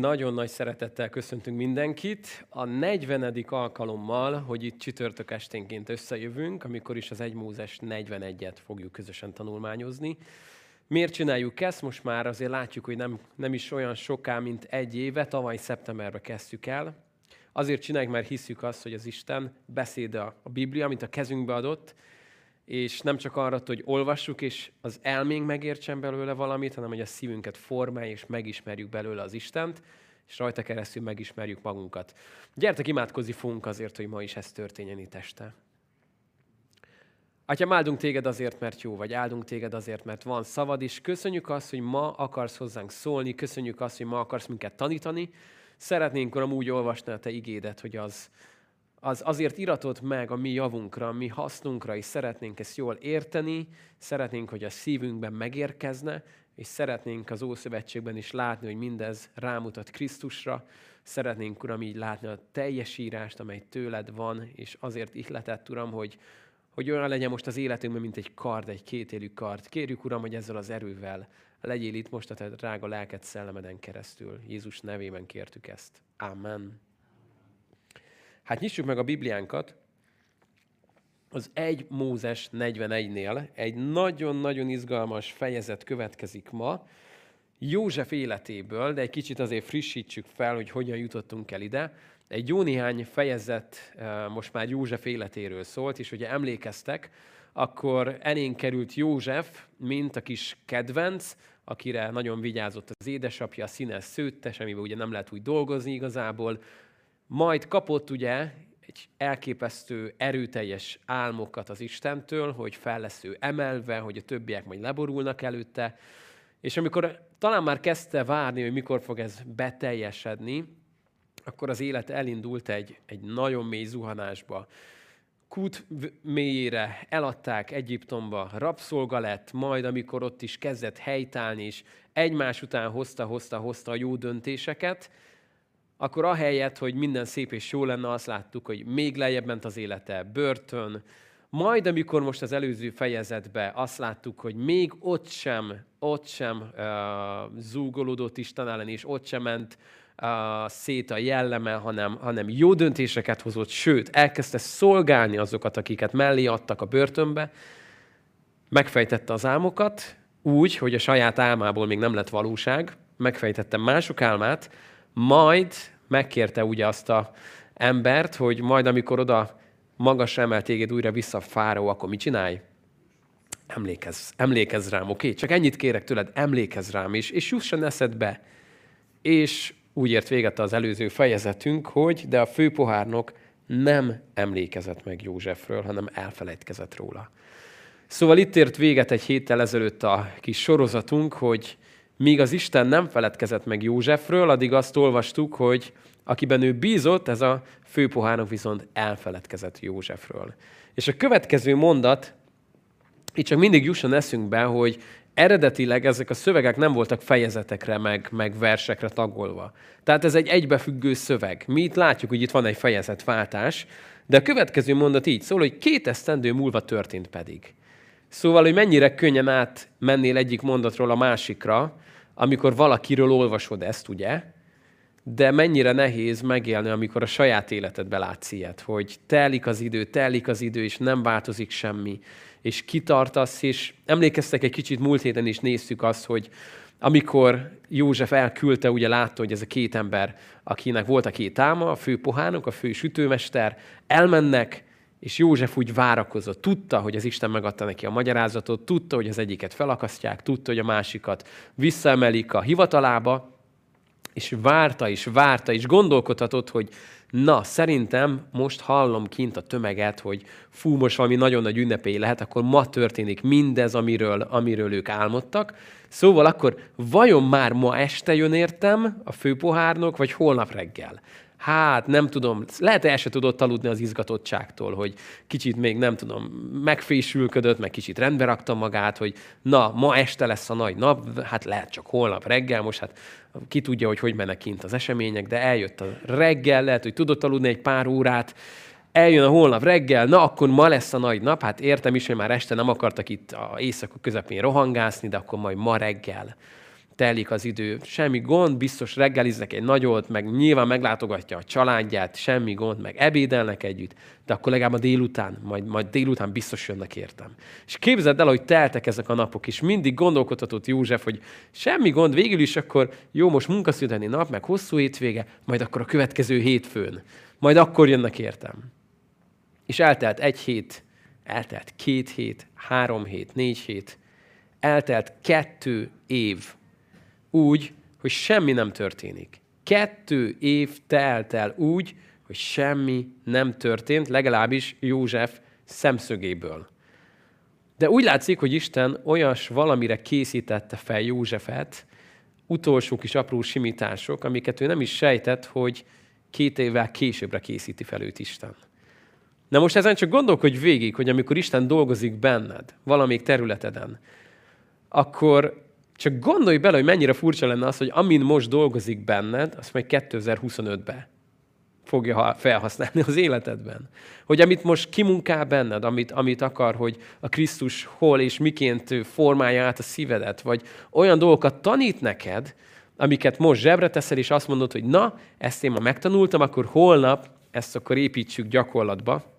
Nagyon nagy szeretettel köszöntünk mindenkit. A 40. alkalommal, hogy itt csütörtök esténként összejövünk, amikor is az 1 Mózes 41-et fogjuk közösen tanulmányozni. Miért csináljuk ezt? Most már azért látjuk, hogy nem, nem is olyan soká, mint egy éve, tavaly szeptemberben kezdtük el. Azért csináljuk, mert hiszük azt, hogy az Isten beszéde a Biblia, amit a kezünkbe adott, és nem csak arra, hogy olvassuk, és az elménk megértsen belőle valamit, hanem hogy a szívünket formálja, és megismerjük belőle az Istent, és rajta keresztül megismerjük magunkat. Gyertek, imádkozni fogunk azért, hogy ma is ez történjen itt este. Atyám, áldunk téged azért, mert jó vagy, áldunk téged azért, mert van szavad, és köszönjük azt, hogy ma akarsz hozzánk szólni, köszönjük azt, hogy ma akarsz minket tanítani. Szeretnénk, Uram, úgy olvasni a te igédet, hogy az, az azért iratott meg a mi javunkra, a mi hasznunkra, és szeretnénk ezt jól érteni, szeretnénk, hogy a szívünkben megérkezne, és szeretnénk az Ószövetségben is látni, hogy mindez rámutat Krisztusra, szeretnénk, Uram, így látni a teljes írást, amely tőled van, és azért ihletett, Uram, hogy, hogy olyan legyen most az életünkben, mint egy kard, egy kétélű kard. Kérjük, Uram, hogy ezzel az erővel legyél itt most a te drága lelked szellemeden keresztül. Jézus nevében kértük ezt. Amen. Hát nyissuk meg a Bibliánkat, az 1 Mózes 41-nél egy nagyon-nagyon izgalmas fejezet következik ma, József életéből, de egy kicsit azért frissítsük fel, hogy hogyan jutottunk el ide. Egy jó néhány fejezet eh, most már József életéről szólt, és ugye emlékeztek, akkor elénk került József, mint a kis kedvenc, akire nagyon vigyázott az édesapja, színes szőttes, amiben ugye nem lehet úgy dolgozni igazából, majd kapott ugye egy elképesztő, erőteljes álmokat az Istentől, hogy fel lesz ő emelve, hogy a többiek majd leborulnak előtte, és amikor talán már kezdte várni, hogy mikor fog ez beteljesedni, akkor az élet elindult egy, egy nagyon mély zuhanásba. Kút mélyére eladták Egyiptomba, rabszolga lett, majd amikor ott is kezdett helytállni, és egymás után hozta, hozta, hozta a jó döntéseket, akkor ahelyett, hogy minden szép és jó lenne, azt láttuk, hogy még lejjebb ment az élete, börtön. Majd, amikor most az előző fejezetben azt láttuk, hogy még ott sem, ott sem uh, zúgolódott Isten ellen, és ott sem ment uh, szét a jelleme, hanem, hanem jó döntéseket hozott, sőt, elkezdte szolgálni azokat, akiket mellé adtak a börtönbe, megfejtette az álmokat, úgy, hogy a saját álmából még nem lett valóság, megfejtette mások álmát, majd megkérte ugye azt a embert, hogy majd amikor oda magas emel újra vissza fáró, akkor mit csinálj? Emlékezz, emlékezz rám, oké? Csak ennyit kérek tőled, emlékezz rám, és, és jusson eszedbe. És úgy ért véget az előző fejezetünk, hogy de a főpohárnok nem emlékezett meg Józsefről, hanem elfelejtkezett róla. Szóval itt ért véget egy héttel ezelőtt a kis sorozatunk, hogy míg az Isten nem feledkezett meg Józsefről, addig azt olvastuk, hogy akiben ő bízott, ez a főpohárnok viszont elfeledkezett Józsefről. És a következő mondat, itt csak mindig jusson eszünkbe, hogy eredetileg ezek a szövegek nem voltak fejezetekre, meg, meg versekre tagolva. Tehát ez egy egybefüggő szöveg. Mi itt látjuk, hogy itt van egy fejezetváltás, de a következő mondat így szól, hogy két esztendő múlva történt pedig. Szóval, hogy mennyire könnyen átmennél egyik mondatról a másikra, amikor valakiről olvasod ezt, ugye? De mennyire nehéz megélni, amikor a saját életedbe látsz ilyet, hogy telik az idő, telik az idő, és nem változik semmi, és kitartasz, és emlékeztek egy kicsit múlt héten is néztük azt, hogy amikor József elküldte, ugye látta, hogy ez a két ember, akinek volt a két álma, a fő pohánok, a fő sütőmester, elmennek, és József úgy várakozott, tudta, hogy az Isten megadta neki a magyarázatot, tudta, hogy az egyiket felakasztják, tudta, hogy a másikat visszaemelik a hivatalába, és várta is, várta is, gondolkodhatott, hogy na, szerintem most hallom kint a tömeget, hogy fú, most valami nagyon nagy ünnepély lehet, akkor ma történik mindez, amiről, amiről ők álmodtak. Szóval akkor vajon már ma este jön értem a főpohárnok, vagy holnap reggel? Hát nem tudom, lehet el se tudott aludni az izgatottságtól, hogy kicsit még nem tudom, megfésülködött, meg kicsit rendbe rakta magát, hogy na, ma este lesz a nagy nap, hát lehet csak holnap reggel, most hát ki tudja, hogy hogy mennek kint az események, de eljött a reggel, lehet, hogy tudott aludni egy pár órát, eljön a holnap reggel, na akkor ma lesz a nagy nap, hát értem is, hogy már este nem akartak itt a éjszaka közepén rohangászni, de akkor majd ma reggel. Telik az idő, semmi gond, biztos reggeliznek egy nagyot, meg nyilván meglátogatja a családját, semmi gond, meg ebédelnek együtt, de akkor legalább a délután, majd, majd délután biztos jönnek értem. És képzeld el, hogy teltek ezek a napok, és mindig gondolkodhatott József, hogy semmi gond, végül is akkor jó, most munkaszületeni nap, meg hosszú hétvége, majd akkor a következő hétfőn, majd akkor jönnek értem. És eltelt egy hét, eltelt két hét, három hét, négy hét, eltelt kettő év, úgy, hogy semmi nem történik. Kettő év telt el úgy, hogy semmi nem történt, legalábbis József szemszögéből. De úgy látszik, hogy Isten olyas valamire készítette fel Józsefet, utolsó kis apró simítások, amiket ő nem is sejtett, hogy két évvel későbbre készíti fel őt Isten. Na most ezen csak gondolkodj végig, hogy amikor Isten dolgozik benned, valamelyik területeden, akkor csak gondolj bele, hogy mennyire furcsa lenne az, hogy amin most dolgozik benned, azt majd 2025-ben fogja felhasználni az életedben. Hogy amit most kimunkál benned, amit, amit akar, hogy a Krisztus hol és miként formálja át a szívedet, vagy olyan dolgokat tanít neked, amiket most zsebre teszel, és azt mondod, hogy na, ezt én ma megtanultam, akkor holnap ezt akkor építsük gyakorlatba,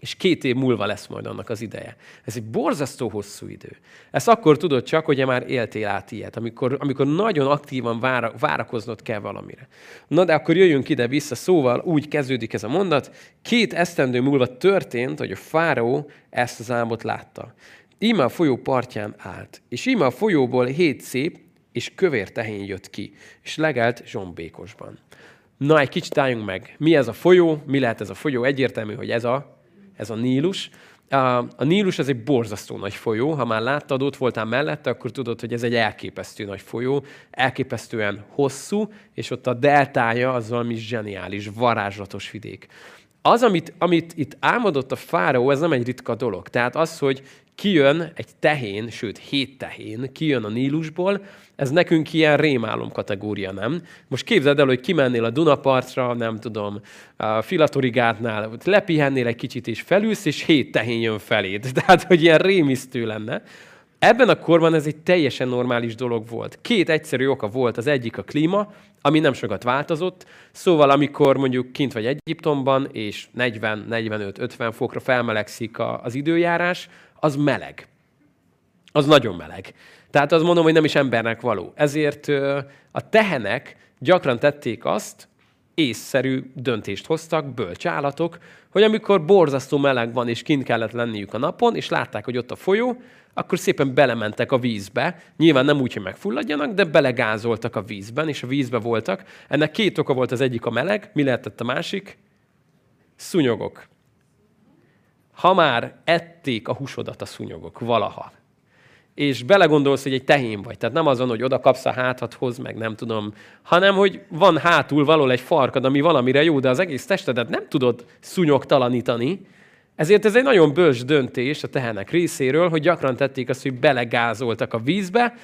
és két év múlva lesz majd annak az ideje. Ez egy borzasztó hosszú idő. Ezt akkor tudod csak, hogy már éltél át ilyet, amikor, amikor nagyon aktívan vára, várakoznod kell valamire. Na de akkor jöjjünk ide-vissza, szóval úgy kezdődik ez a mondat. Két esztendő múlva történt, hogy a fáraó ezt az álmot látta. Íme a folyó partján állt, és íme a folyóból hét szép és kövér tehén jött ki, és legelt zsombékosban. Na, egy kicsit álljunk meg. Mi ez a folyó? Mi lehet ez a folyó? Egyértelmű, hogy ez a ez a Nílus. A Nílus ez egy borzasztó nagy folyó. Ha már láttad, ott voltál mellette, akkor tudod, hogy ez egy elképesztő nagy folyó, elképesztően hosszú, és ott a deltája az valami zseniális, varázslatos vidék. Az, amit, amit itt álmodott a fáraó, ez nem egy ritka dolog. Tehát az, hogy kijön egy tehén, sőt hét tehén, kijön a Nílusból, ez nekünk ilyen rémálom kategória, nem? Most képzeld el, hogy kimennél a Dunapartra, nem tudom, a Filatorigátnál, lepihennél egy kicsit és felülsz, és hét tehén jön feléd. Tehát, hogy ilyen rémisztő lenne. Ebben a korban ez egy teljesen normális dolog volt. Két egyszerű oka volt. Az egyik a klíma, ami nem sokat változott. Szóval amikor mondjuk kint vagy Egyiptomban, és 40-45-50 fokra felmelegszik az időjárás, az meleg. Az nagyon meleg. Tehát azt mondom, hogy nem is embernek való. Ezért a tehenek gyakran tették azt, észszerű döntést hoztak, bölcsállatok, hogy amikor borzasztó meleg van, és kint kellett lenniük a napon, és látták, hogy ott a folyó, akkor szépen belementek a vízbe. Nyilván nem úgy, hogy megfulladjanak, de belegázoltak a vízben, és a vízbe voltak. Ennek két oka volt az egyik a meleg, mi lehetett a másik? Szúnyogok. Ha már ették a húsodat a szúnyogok valaha, és belegondolsz, hogy egy tehén vagy. Tehát nem azon, hogy oda kapsz a hátadhoz, meg nem tudom, hanem, hogy van hátul való egy farkad, ami valamire jó, de az egész testedet nem tudod szúnyogtalanítani. Ezért ez egy nagyon bölcs döntés a tehenek részéről, hogy gyakran tették azt, hogy belegázoltak a vízbe,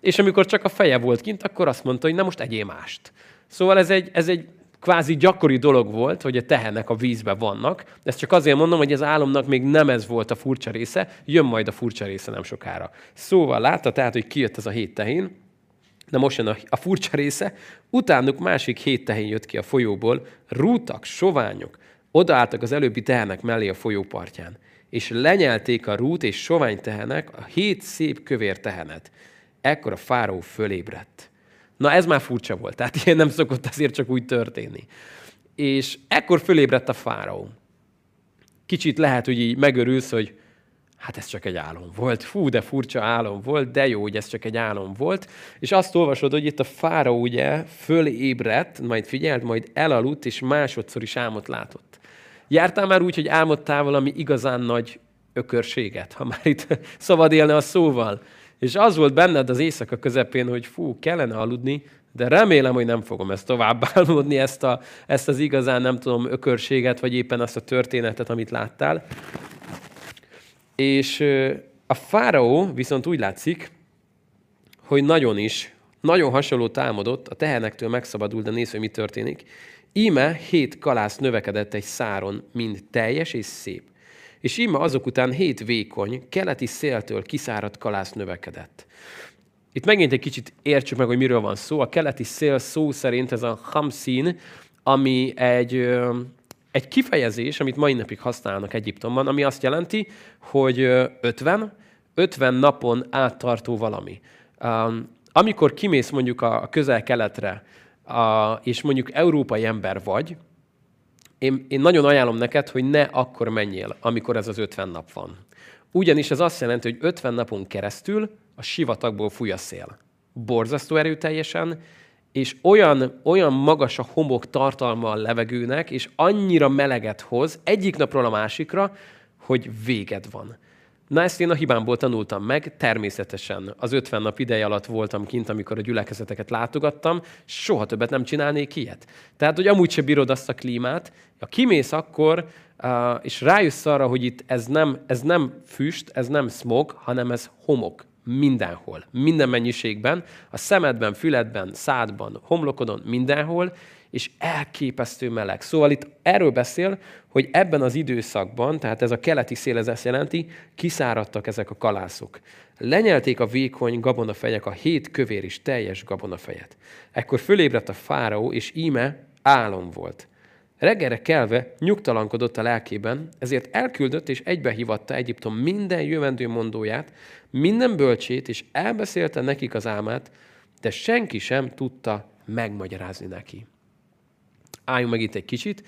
és amikor csak a feje volt kint, akkor azt mondta, hogy na most egyé mást. Szóval ez egy, ez egy kvázi gyakori dolog volt, hogy a tehenek a vízbe vannak. Ezt csak azért mondom, hogy az álomnak még nem ez volt a furcsa része, jön majd a furcsa része nem sokára. Szóval látta tehát, hogy kijött ez a hét tehén, de most jön a, a furcsa része, utánuk másik hét tehén jött ki a folyóból, rútak, soványok, odaálltak az előbbi tehenek mellé a folyópartján, és lenyelték a rút és sovány tehenek a hét szép kövér tehenet. Ekkor a fáraó fölébredt Na ez már furcsa volt, tehát ilyen nem szokott azért csak úgy történni. És ekkor fölébredt a fáraó. Kicsit lehet, hogy így megörülsz, hogy hát ez csak egy álom volt. Fú, de furcsa álom volt, de jó, hogy ez csak egy álom volt. És azt olvasod, hogy itt a fáraó ugye fölébredt, majd figyelt, majd elaludt, és másodszor is álmot látott. Jártál már úgy, hogy álmodtál valami igazán nagy ökörséget, ha már itt szabad élne a szóval. És az volt benned az éjszaka közepén, hogy fú, kellene aludni, de remélem, hogy nem fogom ezt tovább álmodni, ezt, a, ezt az igazán, nem tudom, ökörséget, vagy éppen azt a történetet, amit láttál. És a fáraó viszont úgy látszik, hogy nagyon is, nagyon hasonló támadott, a tehenektől megszabadult, de nézd, hogy mi történik. Íme hét kalász növekedett egy száron, mind teljes és szép és íme azok után hét vékony, keleti széltől kiszáradt kalász növekedett. itt megint egy kicsit értsük meg, hogy miről van szó. A keleti szél szó szerint ez a hamszín, ami egy, egy kifejezés, amit mai napig használnak Egyiptomban, ami azt jelenti, hogy 50, 50 napon áttartó valami. Amikor kimész mondjuk a közel-keletre, és mondjuk európai ember vagy, én, én nagyon ajánlom neked, hogy ne akkor menjél, amikor ez az 50 nap van. Ugyanis ez azt jelenti, hogy 50 napon keresztül a sivatagból fúj a szél. Borzasztó erőteljesen, és olyan, olyan magas a homok tartalma a levegőnek, és annyira meleget hoz egyik napról a másikra, hogy véged van. Na ezt én a hibámból tanultam meg, természetesen az 50 nap ideje alatt voltam kint, amikor a gyülekezeteket látogattam, soha többet nem csinálnék ilyet. Tehát, hogy amúgy se bírod azt a klímát, ha kimész akkor, és rájössz arra, hogy itt ez nem, ez nem füst, ez nem smog, hanem ez homok mindenhol, minden mennyiségben, a szemedben, füledben, szádban, homlokodon, mindenhol, és elképesztő meleg. Szóval itt erről beszél, hogy ebben az időszakban, tehát ez a keleti szél ez ezt jelenti, kiszáradtak ezek a kalászok. Lenyelték a vékony gabonafejek a hét kövér és teljes gabonafejet. Ekkor fölébredt a fáraó, és íme álom volt. Reggelre kelve nyugtalankodott a lelkében, ezért elküldött és egybehívatta Egyiptom minden jövendő mondóját, minden bölcsét, és elbeszélte nekik az álmát, de senki sem tudta megmagyarázni neki. Álljunk meg itt egy kicsit.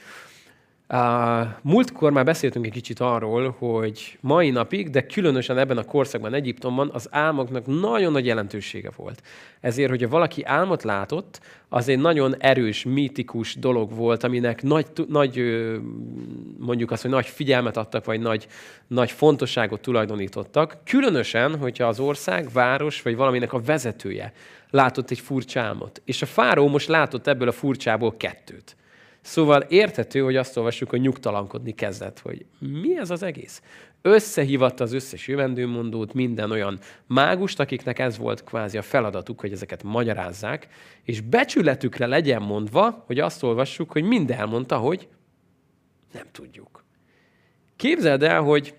Múltkor már beszéltünk egy kicsit arról, hogy mai napig, de különösen ebben a korszakban, Egyiptomban az álmoknak nagyon nagy jelentősége volt. Ezért, hogyha valaki álmot látott, az egy nagyon erős, mítikus dolog volt, aminek nagy, nagy mondjuk azt, hogy nagy figyelmet adtak, vagy nagy, nagy fontosságot tulajdonítottak. Különösen, hogyha az ország, város, vagy valaminek a vezetője látott egy furcsa álmot. És a fáró most látott ebből a furcsából kettőt. Szóval érthető, hogy azt olvassuk, hogy nyugtalankodni kezdett, hogy mi ez az egész? Összehívatta az összes jövendőmondót, minden olyan mágust, akiknek ez volt kvázi a feladatuk, hogy ezeket magyarázzák, és becsületükre legyen mondva, hogy azt olvassuk, hogy mind elmondta, hogy nem tudjuk. Képzeld el, hogy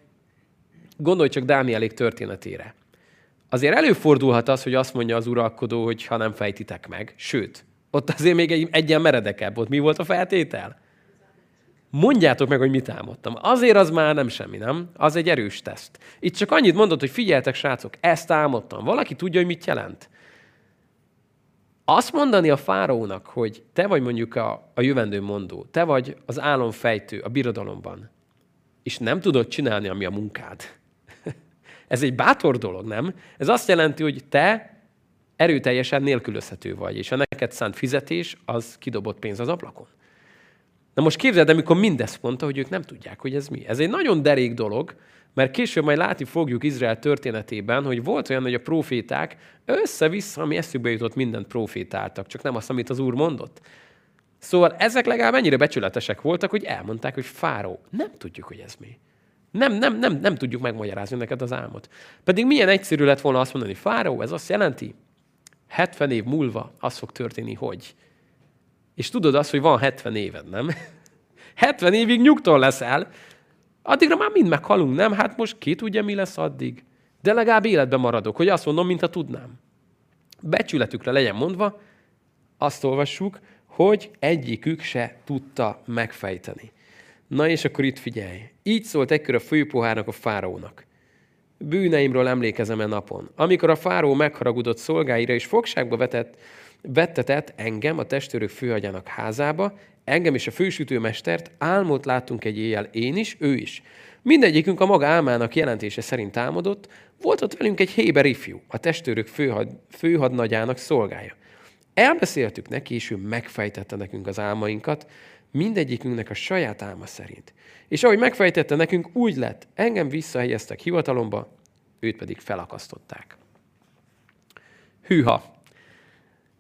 gondolj csak Dánielék történetére. Azért előfordulhat az, hogy azt mondja az uralkodó, hogy ha nem fejtitek meg. Sőt, ott azért még egy, egyen meredekebb volt. Mi volt a feltétel? Mondjátok meg, hogy mit álmodtam. Azért az már nem semmi, nem? Az egy erős teszt. Itt csak annyit mondott, hogy figyeltek, srácok, ezt álmodtam. Valaki tudja, hogy mit jelent? Azt mondani a fárónak, hogy te vagy mondjuk a, a jövendő mondó, te vagy az álomfejtő a birodalomban, és nem tudod csinálni, ami a munkád. Ez egy bátor dolog, nem? Ez azt jelenti, hogy te erőteljesen nélkülözhető vagy, és a neked szánt fizetés az kidobott pénz az ablakon. Na most képzeld, amikor mindezt mondta, hogy ők nem tudják, hogy ez mi. Ez egy nagyon derék dolog, mert később majd látni fogjuk Izrael történetében, hogy volt olyan, hogy a proféták össze-vissza, ami eszükbe jutott, mindent profétáltak, csak nem azt, amit az Úr mondott. Szóval ezek legalább ennyire becsületesek voltak, hogy elmondták, hogy fáró, nem tudjuk, hogy ez mi. Nem, nem, nem, nem tudjuk megmagyarázni neked az álmot. Pedig milyen egyszerű lett volna azt mondani, fáró, ez azt jelenti, 70 év múlva az fog történni, hogy. És tudod azt, hogy van 70 éved, nem? 70 évig nyugton leszel, addigra már mind meghalunk, nem? Hát most ki tudja, mi lesz addig. De legalább életben maradok, hogy azt mondom, mint a tudnám. Becsületükre legyen mondva, azt olvassuk, hogy egyikük se tudta megfejteni. Na és akkor itt figyelj. Így szólt ekkor a főpohárnak a fáraónak bűneimről emlékezem e napon. Amikor a fáró megharagudott szolgáira és fogságba vetett, vettetett engem a testőrök főagyának házába, engem és a fősütőmestert, álmot láttunk egy éjjel én is, ő is. Mindegyikünk a maga álmának jelentése szerint álmodott, volt ott velünk egy héber ifjú, a testőrök főhad, főhadnagyának szolgája. Elbeszéltük neki, és ő megfejtette nekünk az álmainkat, mindegyikünknek a saját álma szerint. És ahogy megfejtette nekünk, úgy lett, engem visszahelyeztek hivatalomba, őt pedig felakasztották. Hűha!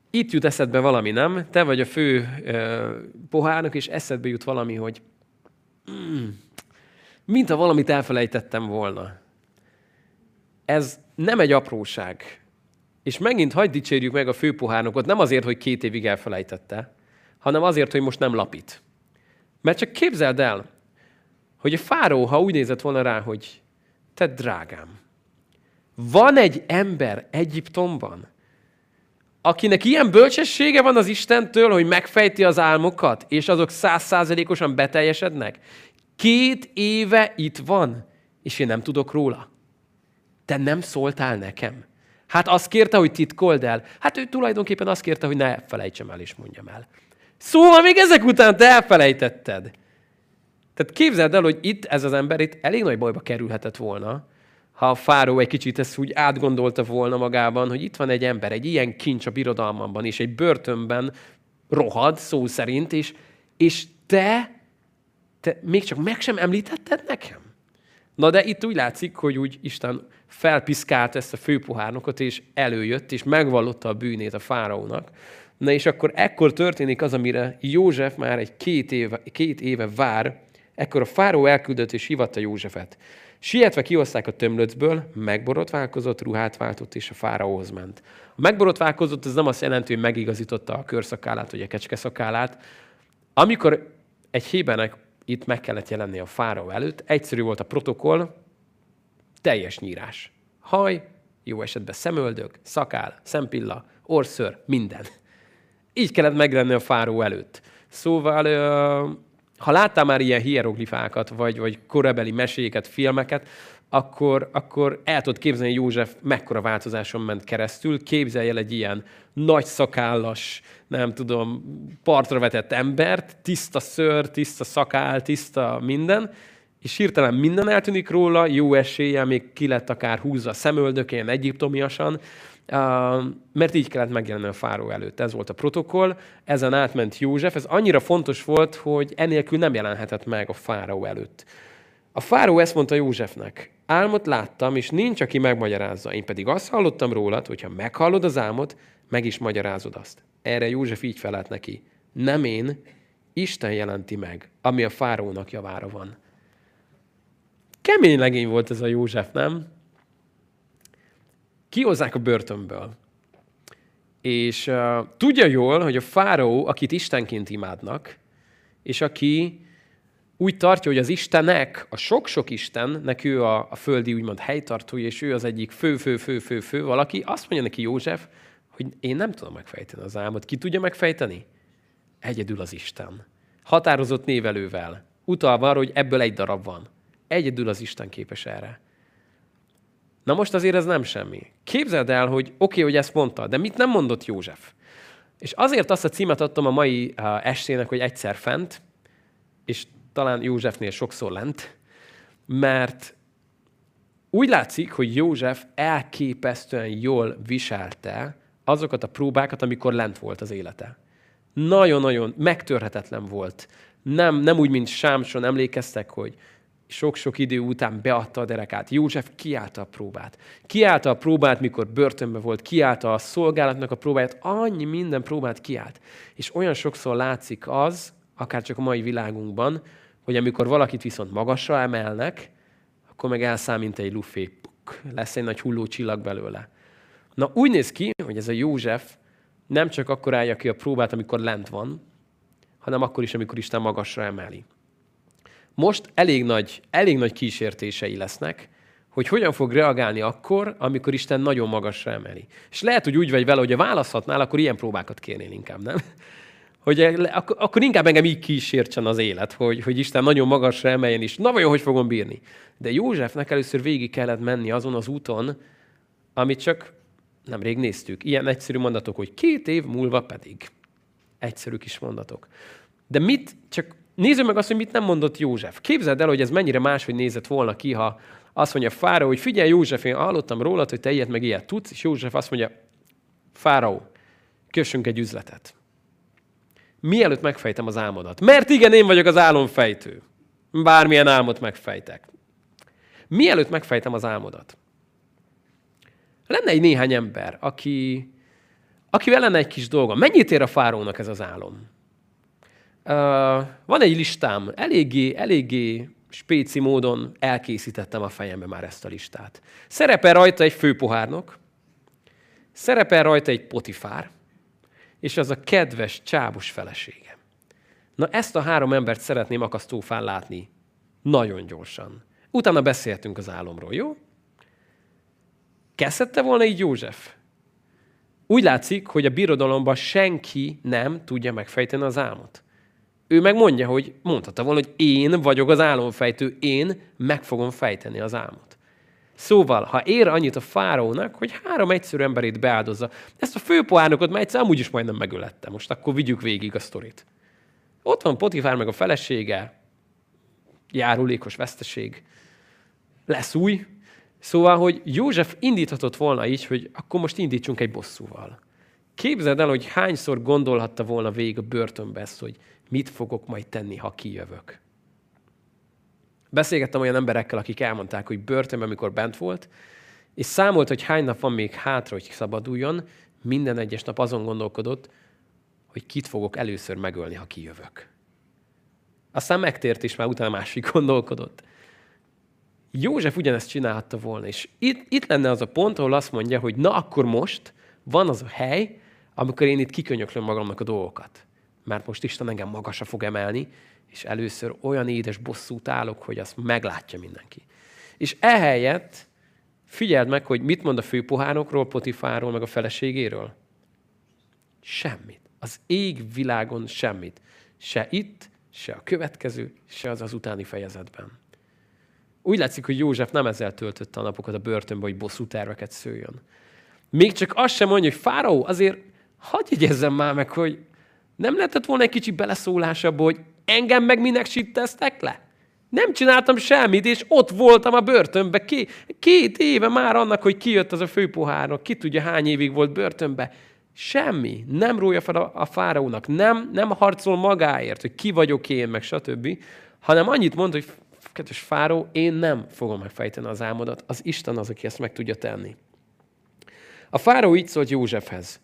Itt jut eszedbe valami, nem? Te vagy a fő uh, pohárnak, és eszedbe jut valami, hogy mm, mint ha valamit elfelejtettem volna. Ez nem egy apróság. És megint hagyd dicsérjük meg a főpohárnokot, nem azért, hogy két évig elfelejtette, hanem azért, hogy most nem lapít. Mert csak képzeld el, hogy a fáró, ha úgy nézett volna rá, hogy te drágám, van egy ember Egyiptomban, akinek ilyen bölcsessége van az Istentől, hogy megfejti az álmokat, és azok százszázalékosan beteljesednek. Két éve itt van, és én nem tudok róla. Te nem szóltál nekem. Hát azt kérte, hogy titkold el. Hát ő tulajdonképpen azt kérte, hogy ne felejtsem el és mondjam el. Szóval még ezek után te elfelejtetted. Tehát képzeld el, hogy itt ez az ember itt elég nagy bajba kerülhetett volna, ha a fáró egy kicsit ezt úgy átgondolta volna magában, hogy itt van egy ember, egy ilyen kincs a birodalmamban, és egy börtönben rohad, szó szerint, és, és te, te még csak meg sem említetted nekem? Na de itt úgy látszik, hogy úgy Isten felpiszkált ezt a főpohárnokot, és előjött, és megvallotta a bűnét a fáraónak. Na és akkor ekkor történik az, amire József már egy két éve, két éve vár, ekkor a fáraó elküldött és hivatta Józsefet. Sietve kihozták a tömlöcből, megborotválkozott, ruhát váltott, és a fáraóhoz ment. A megborotválkozott, ez nem azt jelenti, hogy megigazította a körszakálát, vagy a kecskeszakálát. Amikor egy hébenek itt meg kellett jelenni a fáraó előtt, egyszerű volt a protokoll, teljes nyírás. Haj, jó esetben szemöldök, szakál, szempilla, orször, minden. Így kellett meglenni a fáraó előtt. Szóval ha láttál már ilyen hieroglifákat, vagy, vagy korabeli meséket, filmeket, akkor, akkor el tudod képzelni, József mekkora változáson ment keresztül. Képzelj el egy ilyen nagy szakállas, nem tudom, partra vetett embert, tiszta szőr, tiszta szakál, tiszta minden, és hirtelen minden eltűnik róla, jó esélye, még ki lett akár húzva a szemöldökén, egyiptomiasan, mert így kellett megjelenni a fáró előtt. Ez volt a protokoll, ezen átment József. Ez annyira fontos volt, hogy enélkül nem jelenhetett meg a fáró előtt. A fáró ezt mondta Józsefnek, álmot láttam, és nincs, aki megmagyarázza. Én pedig azt hallottam rólad, hogyha meghallod az álmot, meg is magyarázod azt. Erre József így felelt neki, nem én, Isten jelenti meg, ami a fárónak javára van. Kemény legény volt ez a József, nem? Kihozzák a börtönből. És uh, tudja jól, hogy a fáraó, akit Istenként imádnak, és aki úgy tartja, hogy az Istenek, a sok-sok Istennek ő a, a földi úgymond helytartója, és ő az egyik fő-fő-fő-fő-fő valaki, azt mondja neki József, hogy én nem tudom megfejteni az álmot. Ki tudja megfejteni? Egyedül az Isten. Határozott névelővel. Utalva arra, hogy ebből egy darab van. Egyedül az Isten képes erre. Na most azért ez nem semmi. Képzeld el, hogy oké, okay, hogy ezt mondta, de mit nem mondott József? És azért azt a címet adtam a mai uh, estének, hogy egyszer fent, és talán Józsefnél sokszor lent, mert úgy látszik, hogy József elképesztően jól viselte azokat a próbákat, amikor lent volt az élete. Nagyon-nagyon megtörhetetlen volt. Nem, nem úgy, mint Sámson emlékeztek, hogy sok-sok idő után beadta a derekát. József kiállta a próbát. Kiállta a próbát, mikor börtönbe volt, kiállta a szolgálatnak a próbáját, annyi minden próbát kiállt. És olyan sokszor látszik az, akár csak a mai világunkban, hogy amikor valakit viszont magasra emelnek, akkor meg elszáll, mint egy lufé. Puk, lesz egy nagy hulló csillag belőle. Na úgy néz ki, hogy ez a József nem csak akkor állja ki a próbát, amikor lent van, hanem akkor is, amikor Isten magasra emeli. Most elég nagy, elég nagy kísértései lesznek, hogy hogyan fog reagálni akkor, amikor Isten nagyon magasra emeli. És lehet, hogy úgy vagy vele, hogy a választhatnál, akkor ilyen próbákat kérnél inkább, nem? Hogy akkor, akkor inkább engem így kísértsen az élet, hogy, hogy Isten nagyon magasra emeljen is. Na vajon, hogy fogom bírni? De Józsefnek először végig kellett menni azon az úton, amit csak nemrég néztük. Ilyen egyszerű mondatok, hogy két év múlva pedig. Egyszerű kis mondatok. De mit, csak Nézzük meg azt, hogy mit nem mondott József. Képzeld el, hogy ez mennyire máshogy nézett volna ki, ha azt mondja Fáraó, hogy figyelj József, én hallottam rólad, hogy te ilyet meg ilyet tudsz, és József azt mondja, Fáraó, kössünk egy üzletet. Mielőtt megfejtem az álmodat. Mert igen, én vagyok az álomfejtő. Bármilyen álmot megfejtek. Mielőtt megfejtem az álmodat. Lenne egy néhány ember, aki, akivel lenne egy kis dolga. Mennyit ér a fárónak ez az álom? Van egy listám, eléggé, eléggé spéci módon elkészítettem a fejembe már ezt a listát. Szerepel rajta egy főpohárnok, szerepel rajta egy potifár, és az a kedves, csábos felesége. Na ezt a három embert szeretném akasztófán látni nagyon gyorsan. Utána beszéltünk az álomról, jó? Kezdhette volna így József? Úgy látszik, hogy a birodalomban senki nem tudja megfejteni az álmot. Ő megmondja, hogy mondhatta volna, hogy én vagyok az álomfejtő, én meg fogom fejteni az álmot. Szóval, ha ér annyit a fáraónak, hogy három egyszerű emberét beáldozza, ezt a főpoárnokot már egyszer amúgy is majdnem megölette. Most akkor vigyük végig a sztorit. Ott van Potifár meg a felesége, járulékos veszteség, lesz új. Szóval, hogy József indíthatott volna így, hogy akkor most indítsunk egy bosszúval. Képzeld el, hogy hányszor gondolhatta volna végig a börtönbe ezt, hogy mit fogok majd tenni, ha kijövök. Beszélgettem olyan emberekkel, akik elmondták, hogy börtönben, amikor bent volt, és számolt, hogy hány nap van még hátra, hogy szabaduljon, minden egyes nap azon gondolkodott, hogy kit fogok először megölni, ha kijövök. Aztán megtért, és már utána másik gondolkodott. József ugyanezt csinálhatta volna, és itt, itt lenne az a pont, ahol azt mondja, hogy na akkor most van az a hely, amikor én itt kikönyöklöm magamnak a dolgokat. Mert most Isten engem magasra fog emelni, és először olyan édes bosszút állok, hogy azt meglátja mindenki. És ehelyett figyeld meg, hogy mit mond a főpohárokról, Potifáról, meg a feleségéről. Semmit. Az ég világon semmit. Se itt, se a következő, se az az utáni fejezetben. Úgy látszik, hogy József nem ezzel töltötte a napokat a börtönbe, hogy bosszú terveket szőjön. Még csak azt sem mondja, hogy Fáraó, azért hagyj jegyezzem már meg, hogy nem lehetett volna egy kicsi beleszólás abba, hogy engem meg minek sitteztek le? Nem csináltam semmit, és ott voltam a börtönbe. Két, két éve már annak, hogy kijött az a főpohárnak. Ki tudja, hány évig volt börtönbe. Semmi. Nem rója fel a, a fáraónak. Nem, nem harcol magáért, hogy ki vagyok én, meg stb. Hanem annyit mond, hogy kedves fáró, én nem fogom megfejteni az álmodat. Az Isten az, aki ezt meg tudja tenni. A fáró így szólt Józsefhez.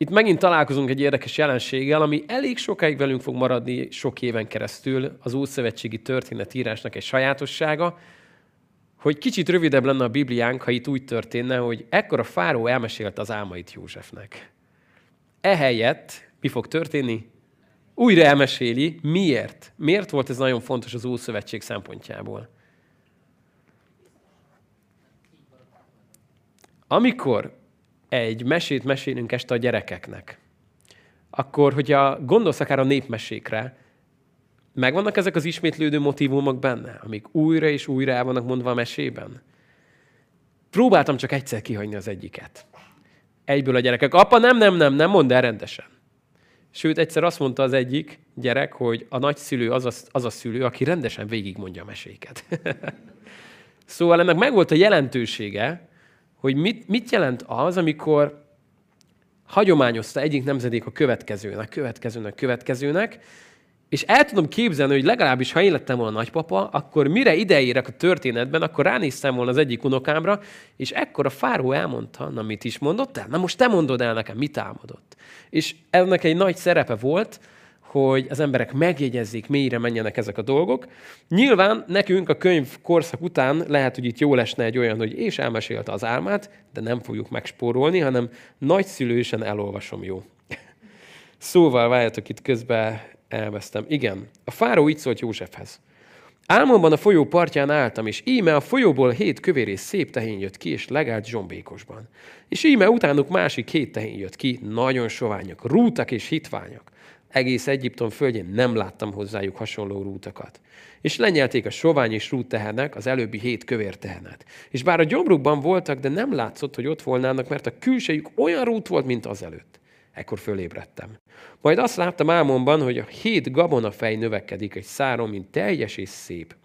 Itt megint találkozunk egy érdekes jelenséggel, ami elég sokáig velünk fog maradni sok éven keresztül, az Ószövetségi történetírásnak egy sajátossága, hogy kicsit rövidebb lenne a Bibliánk, ha itt úgy történne, hogy ekkor a fáró elmesélte az álmait Józsefnek. Ehelyett mi fog történni? Újra elmeséli. Miért? Miért volt ez nagyon fontos az Ószövetség szempontjából? Amikor egy mesét mesélünk este a gyerekeknek, akkor, hogyha gondolsz akár a népmesékre, megvannak ezek az ismétlődő motivumok benne, amik újra és újra el vannak mondva a mesében? Próbáltam csak egyszer kihagyni az egyiket. Egyből a gyerekek, apa, nem, nem, nem, nem, mondd el rendesen. Sőt, egyszer azt mondta az egyik gyerek, hogy a nagyszülő az a, az a szülő, aki rendesen végigmondja a meséket. szóval ennek megvolt a jelentősége, hogy mit, mit jelent az, amikor hagyományozta egyik nemzedék a következőnek, következőnek, következőnek, és el tudom képzelni, hogy legalábbis, ha én lettem volna nagypapa, akkor mire ideérek a történetben, akkor ránéztem volna az egyik unokámra, és ekkor a fáró elmondta, na mit is mondott el? Na most te mondod el nekem, mit álmodott. És ennek egy nagy szerepe volt, hogy az emberek megjegyezzék, mélyre menjenek ezek a dolgok. Nyilván nekünk a könyv korszak után lehet, hogy itt jó lesne egy olyan, hogy és elmesélte az álmát, de nem fogjuk megspórolni, hanem nagyszülősen elolvasom, jó? Szóval várjatok, itt közben elvesztem. Igen, a fáró így szólt Józsefhez. Álmomban a folyó partján álltam, és íme a folyóból hét kövér és szép tehén jött ki, és legált zsombékosban. És íme utánuk másik hét tehén jött ki, nagyon soványak, rútak és hitványak egész Egyiptom földjén nem láttam hozzájuk hasonló rútakat. És lenyelték a sovány és rút tehenek, az előbbi hét kövér tehenet. És bár a gyomrukban voltak, de nem látszott, hogy ott volnának, mert a külsejük olyan rút volt, mint az előtt. Ekkor fölébredtem. Majd azt láttam álmomban, hogy a hét gabonafej növekedik egy száron, mint teljes és szép.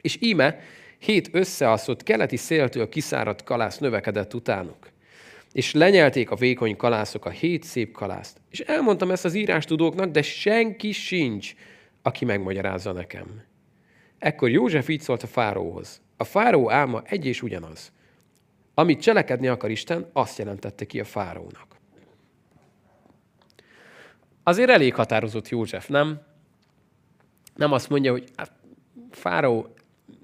És íme hét összeaszott keleti széltől kiszáradt kalász növekedett utánuk és lenyelték a vékony kalászok a hét szép kalászt. És elmondtam ezt az írástudóknak, de senki sincs, aki megmagyarázza nekem. Ekkor József így szólt a fáróhoz. A fáró álma egy és ugyanaz. Amit cselekedni akar Isten, azt jelentette ki a fárónak. Azért elég határozott József, nem? Nem azt mondja, hogy hát, fáró,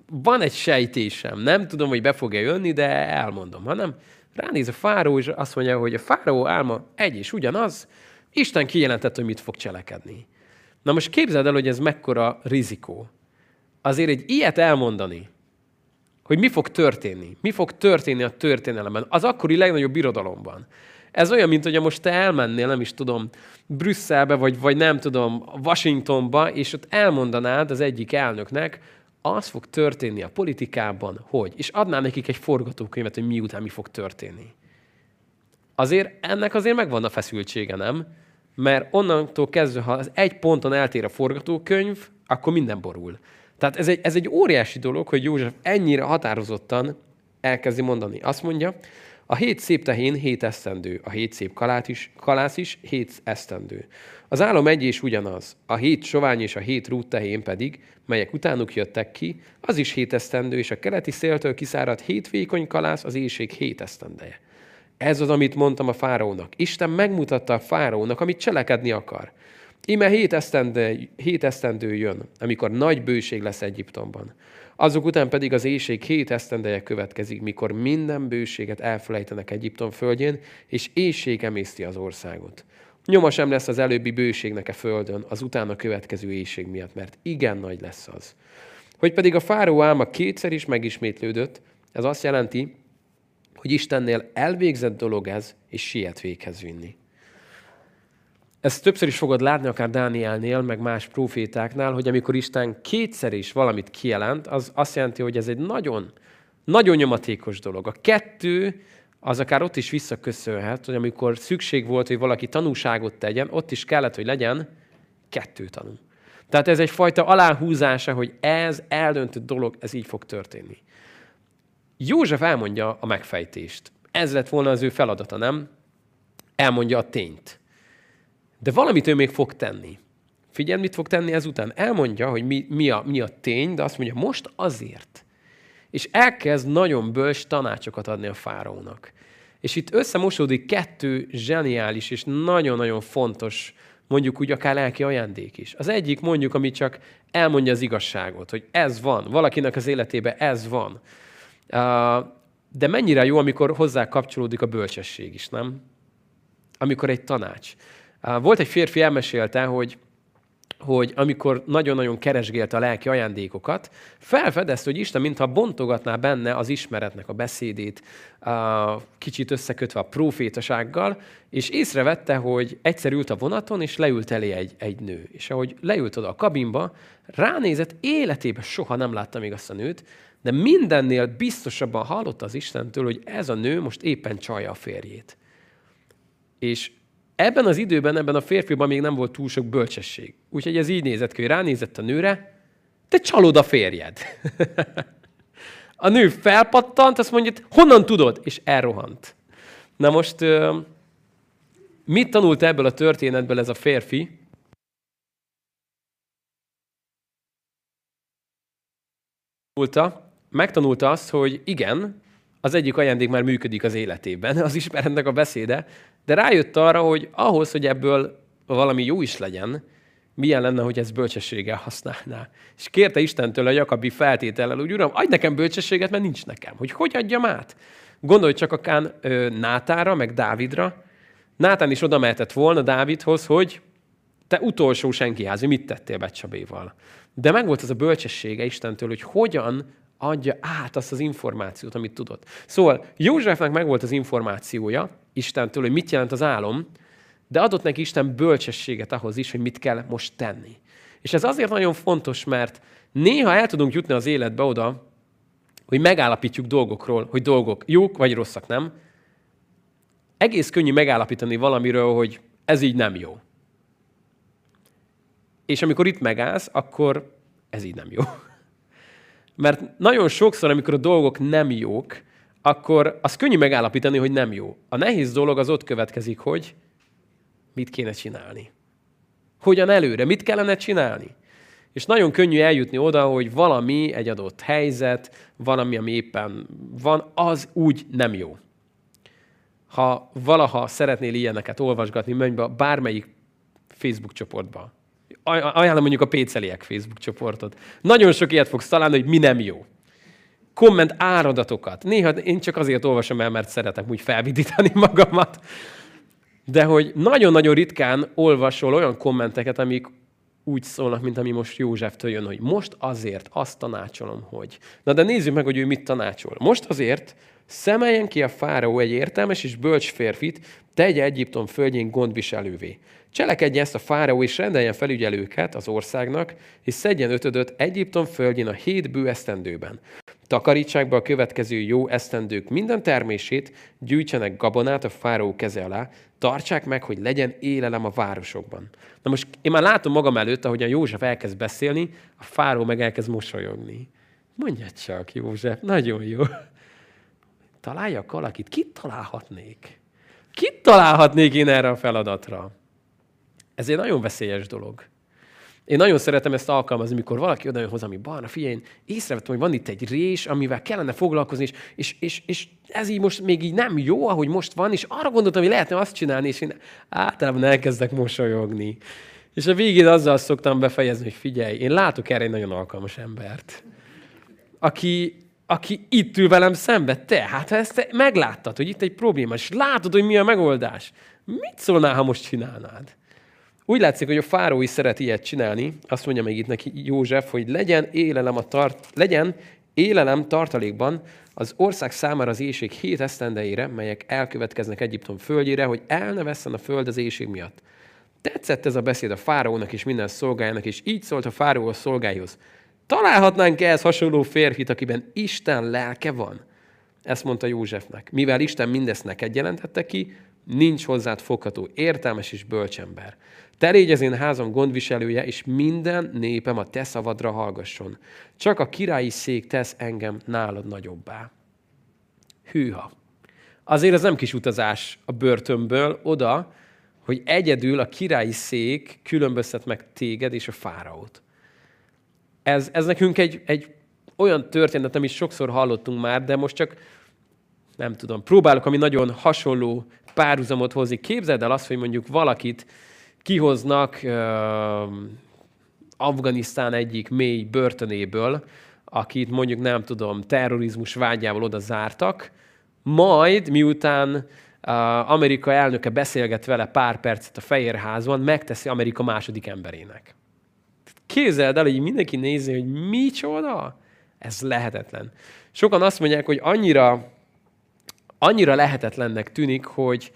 van egy sejtésem, nem tudom, hogy be fog-e jönni, de elmondom, hanem Ránéz a fáró, és azt mondja, hogy a fáró álma egy és ugyanaz, Isten kijelentett, hogy mit fog cselekedni. Na most képzeld el, hogy ez mekkora rizikó. Azért egy ilyet elmondani, hogy mi fog történni, mi fog történni a történelemben, az akkori legnagyobb birodalomban. Ez olyan, mint hogy most te elmennél, nem is tudom, Brüsszelbe, vagy, vagy nem tudom, Washingtonba, és ott elmondanád az egyik elnöknek, az fog történni a politikában, hogy, és adnál nekik egy forgatókönyvet, hogy miután mi fog történni. Azért ennek azért megvan a feszültsége, nem? Mert onnantól kezdve, ha az egy ponton eltér a forgatókönyv, akkor minden borul. Tehát ez egy, ez egy óriási dolog, hogy József ennyire határozottan elkezdi mondani. Azt mondja, a hét szép tehén hét esztendő, a hét szép kalát is, kalász is hét esztendő. Az álom egy és ugyanaz, a hét sovány és a hét rút tehén pedig, melyek utánuk jöttek ki, az is hét esztendő, és a keleti széltől kiszáradt hét vékony kalász az éjség hét esztendeje. Ez az, amit mondtam a fáraónak. Isten megmutatta a fáraónak, amit cselekedni akar. Íme hét esztendő, hét esztendő jön, amikor nagy bőség lesz Egyiptomban. Azok után pedig az éjség hét esztendeje következik, mikor minden bőséget elfelejtenek Egyiptom földjén, és éjség emészti az országot. Nyoma sem lesz az előbbi bőségnek a földön, az utána következő éjség miatt, mert igen nagy lesz az. Hogy pedig a fáró álma kétszer is megismétlődött, ez azt jelenti, hogy Istennél elvégzett dolog ez, és siet véghez vinni. Ezt többször is fogod látni, akár Dánielnél, meg más profétáknál, hogy amikor Isten kétszer is valamit kijelent, az azt jelenti, hogy ez egy nagyon, nagyon nyomatékos dolog. A kettő az akár ott is visszaköszönhet, hogy amikor szükség volt, hogy valaki tanúságot tegyen, ott is kellett, hogy legyen kettő tanú. Tehát ez egyfajta aláhúzása, hogy ez eldöntött dolog, ez így fog történni. József elmondja a megfejtést. Ez lett volna az ő feladata, nem? Elmondja a tényt. De valamit ő még fog tenni. Figyelj, mit fog tenni ezután? Elmondja, hogy mi, mi, a, mi a tény, de azt mondja, most azért. És elkezd nagyon bölcs tanácsokat adni a fáraónak. És itt összemosódik kettő zseniális és nagyon-nagyon fontos, mondjuk úgy akár lelki ajándék is. Az egyik mondjuk, ami csak elmondja az igazságot, hogy ez van, valakinek az életében ez van. De mennyire jó, amikor hozzá kapcsolódik a bölcsesség is, nem? Amikor egy tanács. Volt egy férfi, elmesélte, hogy, hogy amikor nagyon-nagyon keresgélte a lelki ajándékokat, felfedezte, hogy Isten mintha bontogatná benne az ismeretnek a beszédét, kicsit összekötve a profétasággal, és észrevette, hogy egyszer ült a vonaton, és leült elé egy, egy nő. És ahogy leült oda a kabinba, ránézett, életében soha nem látta még azt a nőt, de mindennél biztosabban hallotta az Istentől, hogy ez a nő most éppen csalja a férjét. És ebben az időben, ebben a férfiban még nem volt túl sok bölcsesség. Úgyhogy ez így nézett ki, hogy ránézett a nőre, te csalod a férjed. a nő felpattant, azt mondja, honnan tudod? És elrohant. Na most, mit tanult ebből a történetből ez a férfi? megtanulta azt, hogy igen, az egyik ajándék már működik az életében, az ismeretnek a beszéde, de rájött arra, hogy ahhoz, hogy ebből valami jó is legyen, milyen lenne, hogy ezt bölcsességgel használná. És kérte Istentől a Jakabi feltétellel, hogy Uram, adj nekem bölcsességet, mert nincs nekem. Hogy hogy adjam át? Gondolj csak akár Nátára, meg Dávidra. Nátán is oda mehetett volna Dávidhoz, hogy te utolsó senkiházi, mit tettél Becsabéval? De megvolt az a bölcsessége Istentől, hogy hogyan adja át azt az információt, amit tudott. Szóval Józsefnek megvolt az információja Istentől, hogy mit jelent az álom, de adott neki Isten bölcsességet ahhoz is, hogy mit kell most tenni. És ez azért nagyon fontos, mert néha el tudunk jutni az életbe oda, hogy megállapítjuk dolgokról, hogy dolgok jók vagy rosszak, nem? Egész könnyű megállapítani valamiről, hogy ez így nem jó. És amikor itt megállsz, akkor ez így nem jó. Mert nagyon sokszor, amikor a dolgok nem jók, akkor az könnyű megállapítani, hogy nem jó. A nehéz dolog az ott következik, hogy mit kéne csinálni. Hogyan előre, mit kellene csinálni. És nagyon könnyű eljutni oda, hogy valami, egy adott helyzet, valami, ami éppen van, az úgy nem jó. Ha valaha szeretnél ilyeneket olvasgatni, menj be bármelyik Facebook csoportba ajánlom mondjuk a Péceliek Facebook csoportot. Nagyon sok ilyet fogsz találni, hogy mi nem jó. Komment áradatokat. Néha én csak azért olvasom el, mert szeretek úgy felvidítani magamat. De hogy nagyon-nagyon ritkán olvasol olyan kommenteket, amik úgy szólnak, mint ami most Józseftől jön, hogy most azért azt tanácsolom, hogy. Na de nézzük meg, hogy ő mit tanácsol. Most azért szemeljen ki a fáraó egy értelmes és bölcs férfit, tegye Egyiptom földjén gondviselővé. Cselekedje ezt a fáraó, és rendeljen felügyelőket az országnak, és szedjen ötödöt Egyiptom földjén a hét bő esztendőben. Takarítsák be a következő jó esztendők minden termését, gyűjtsenek gabonát a fáraó keze alá, tartsák meg, hogy legyen élelem a városokban. Na most én már látom magam előtt, ahogyan József elkezd beszélni, a fáraó meg elkezd mosolyogni. Mondja csak, József, nagyon jó. Találjak valakit? Kit találhatnék? Kit találhatnék én erre a feladatra? Ez egy nagyon veszélyes dolog. Én nagyon szeretem ezt alkalmazni, mikor valaki oda jön hozzám, hogy Barna, figyelj, én észrevettem, hogy van itt egy rés, amivel kellene foglalkozni, és, és, és, és ez így most még így nem jó, ahogy most van, és arra gondoltam, hogy lehetne azt csinálni, és én általában elkezdek mosolyogni. És a végén azzal szoktam befejezni, hogy figyelj, én látok erre egy nagyon alkalmas embert, aki, aki itt ül velem szembe. Te, hát ha ezt te megláttad, hogy itt egy probléma, és látod, hogy mi a megoldás, mit szólnál, ha most csinálnád? Úgy látszik, hogy a fáró is szeret ilyet csinálni. Azt mondja még itt neki József, hogy legyen élelem, a tart, legyen élelem tartalékban az ország számára az éjség hét esztendeire, melyek elkövetkeznek Egyiptom földjére, hogy el ne a föld az éjség miatt. Tetszett ez a beszéd a fáraónak és minden szolgájának, és így szólt a fáraó a szolgáihoz. Találhatnánk ehhez hasonló férfit, akiben Isten lelke van? Ezt mondta Józsefnek. Mivel Isten mindezt neked jelentette ki, nincs hozzád fogható értelmes és bölcsember. Te légy az én házam gondviselője, és minden népem a te szavadra hallgasson. Csak a királyi szék tesz engem nálad nagyobbá. Hűha. Azért ez nem kis utazás a börtönből oda, hogy egyedül a királyi szék különböztet meg téged és a fáraót. Ez, ez nekünk egy, egy olyan történet, amit sokszor hallottunk már, de most csak nem tudom, próbálok ami nagyon hasonló párhuzamot hozni. Képzeld el azt, hogy mondjuk valakit kihoznak uh, Afganisztán egyik mély börtönéből, akit mondjuk nem tudom, terrorizmus vágyával oda zártak, majd miután uh, Amerika elnöke beszélget vele pár percet a Fehérházban, megteszi Amerika második emberének. Képzeld el, hogy mindenki nézi, hogy micsoda? Ez lehetetlen. Sokan azt mondják, hogy annyira, annyira lehetetlennek tűnik, hogy,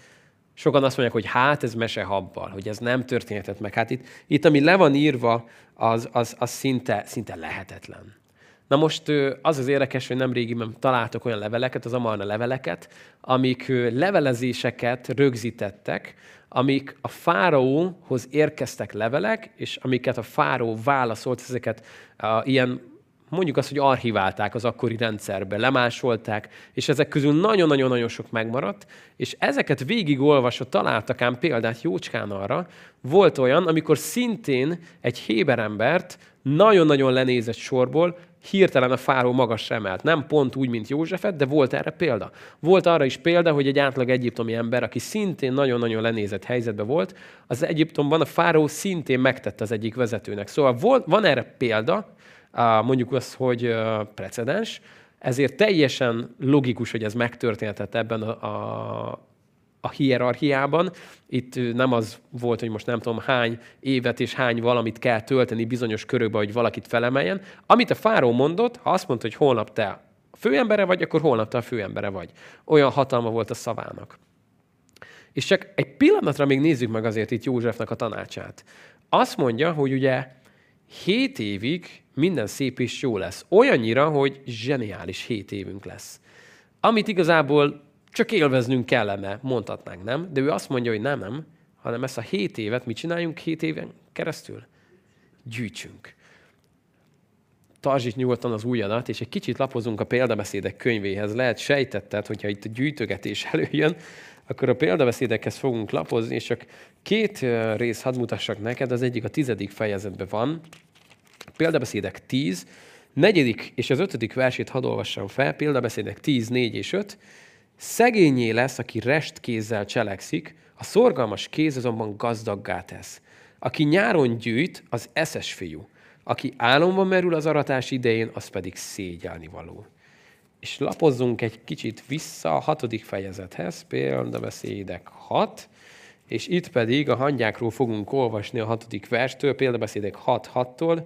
Sokan azt mondják, hogy hát ez mesehabbal, hogy ez nem történhetett meg. Hát itt, itt ami le van írva, az, az, az szinte, szinte lehetetlen. Na most az az érdekes, hogy nemrégiben találtak olyan leveleket, az Amarna leveleket, amik levelezéseket rögzítettek, amik a fáraóhoz érkeztek levelek, és amiket a fáraó válaszolt, ezeket a, ilyen mondjuk azt, hogy archiválták az akkori rendszerbe, lemásolták, és ezek közül nagyon-nagyon-nagyon sok megmaradt, és ezeket végigolvasva találtak ám példát jócskán arra, volt olyan, amikor szintén egy héber embert nagyon-nagyon lenézett sorból hirtelen a fáró magas emelt. Nem pont úgy, mint Józsefet, de volt erre példa. Volt arra is példa, hogy egy átlag egyiptomi ember, aki szintén nagyon-nagyon lenézett helyzetben volt, az Egyiptomban a fáró szintén megtette az egyik vezetőnek. Szóval volt, van erre példa, mondjuk az, hogy precedens, ezért teljesen logikus, hogy ez megtörténhetett ebben a, a, a hierarchiában. Itt nem az volt, hogy most nem tudom hány évet és hány valamit kell tölteni bizonyos körökbe, hogy valakit felemeljen. Amit a fáró mondott, ha azt mondta, hogy holnap te a főembere vagy, akkor holnap te a főembere vagy. Olyan hatalma volt a szavának. És csak egy pillanatra még nézzük meg azért itt Józsefnek a tanácsát. Azt mondja, hogy ugye hét évig minden szép és jó lesz. Olyannyira, hogy zseniális hét évünk lesz. Amit igazából csak élveznünk kellene, mondhatnánk, nem? De ő azt mondja, hogy nem, nem, hanem ezt a hét évet mit csináljunk hét éven keresztül? Gyűjtsünk. Tartsd nyugodtan az ujjadat, és egy kicsit lapozunk a példabeszédek könyvéhez. Lehet sejtetted, hogyha itt a gyűjtögetés előjön, akkor a példabeszédekhez fogunk lapozni, és csak két rész hadd mutassak neked, az egyik a tizedik fejezetben van, Példabeszédek 10, negyedik és az ötödik versét hadd olvassam fel, példabeszédek 10, 4 és 5. Szegényé lesz, aki rest kézzel cselekszik, a szorgalmas kéz azonban gazdaggá tesz. Aki nyáron gyűjt, az eszes fiú. Aki álomban merül az aratás idején, az pedig szégyelni való. És lapozzunk egy kicsit vissza a hatodik fejezethez, példabeszédek 6, és itt pedig a hangyákról fogunk olvasni a hatodik verstől, példabeszédek 6-6-tól.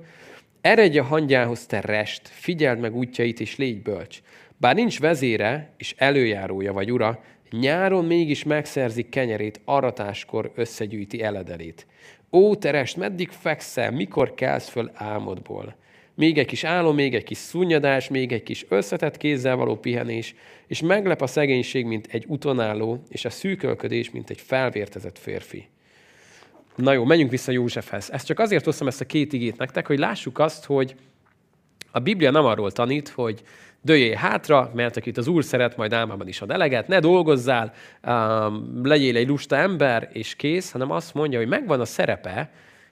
Eredj a hangyához, te rest, figyeld meg útjait, és légy bölcs. Bár nincs vezére és előjárója vagy ura, Nyáron mégis megszerzik kenyerét, aratáskor összegyűjti eledelét. Ó, terest, meddig fekszel, mikor kelsz föl álmodból? Még egy kis álom, még egy kis szunnyadás, még egy kis összetett kézzel való pihenés, és meglep a szegénység, mint egy utonálló, és a szűkölködés, mint egy felvértezett férfi. Na jó, menjünk vissza Józsefhez. Ezt csak azért hoztam ezt a két igét nektek, hogy lássuk azt, hogy a Biblia nem arról tanít, hogy dőjél hátra, mert akit az Úr szeret, majd álmában is ad eleget, ne dolgozzál, um, legyél egy lusta ember, és kész, hanem azt mondja, hogy megvan a szerepe,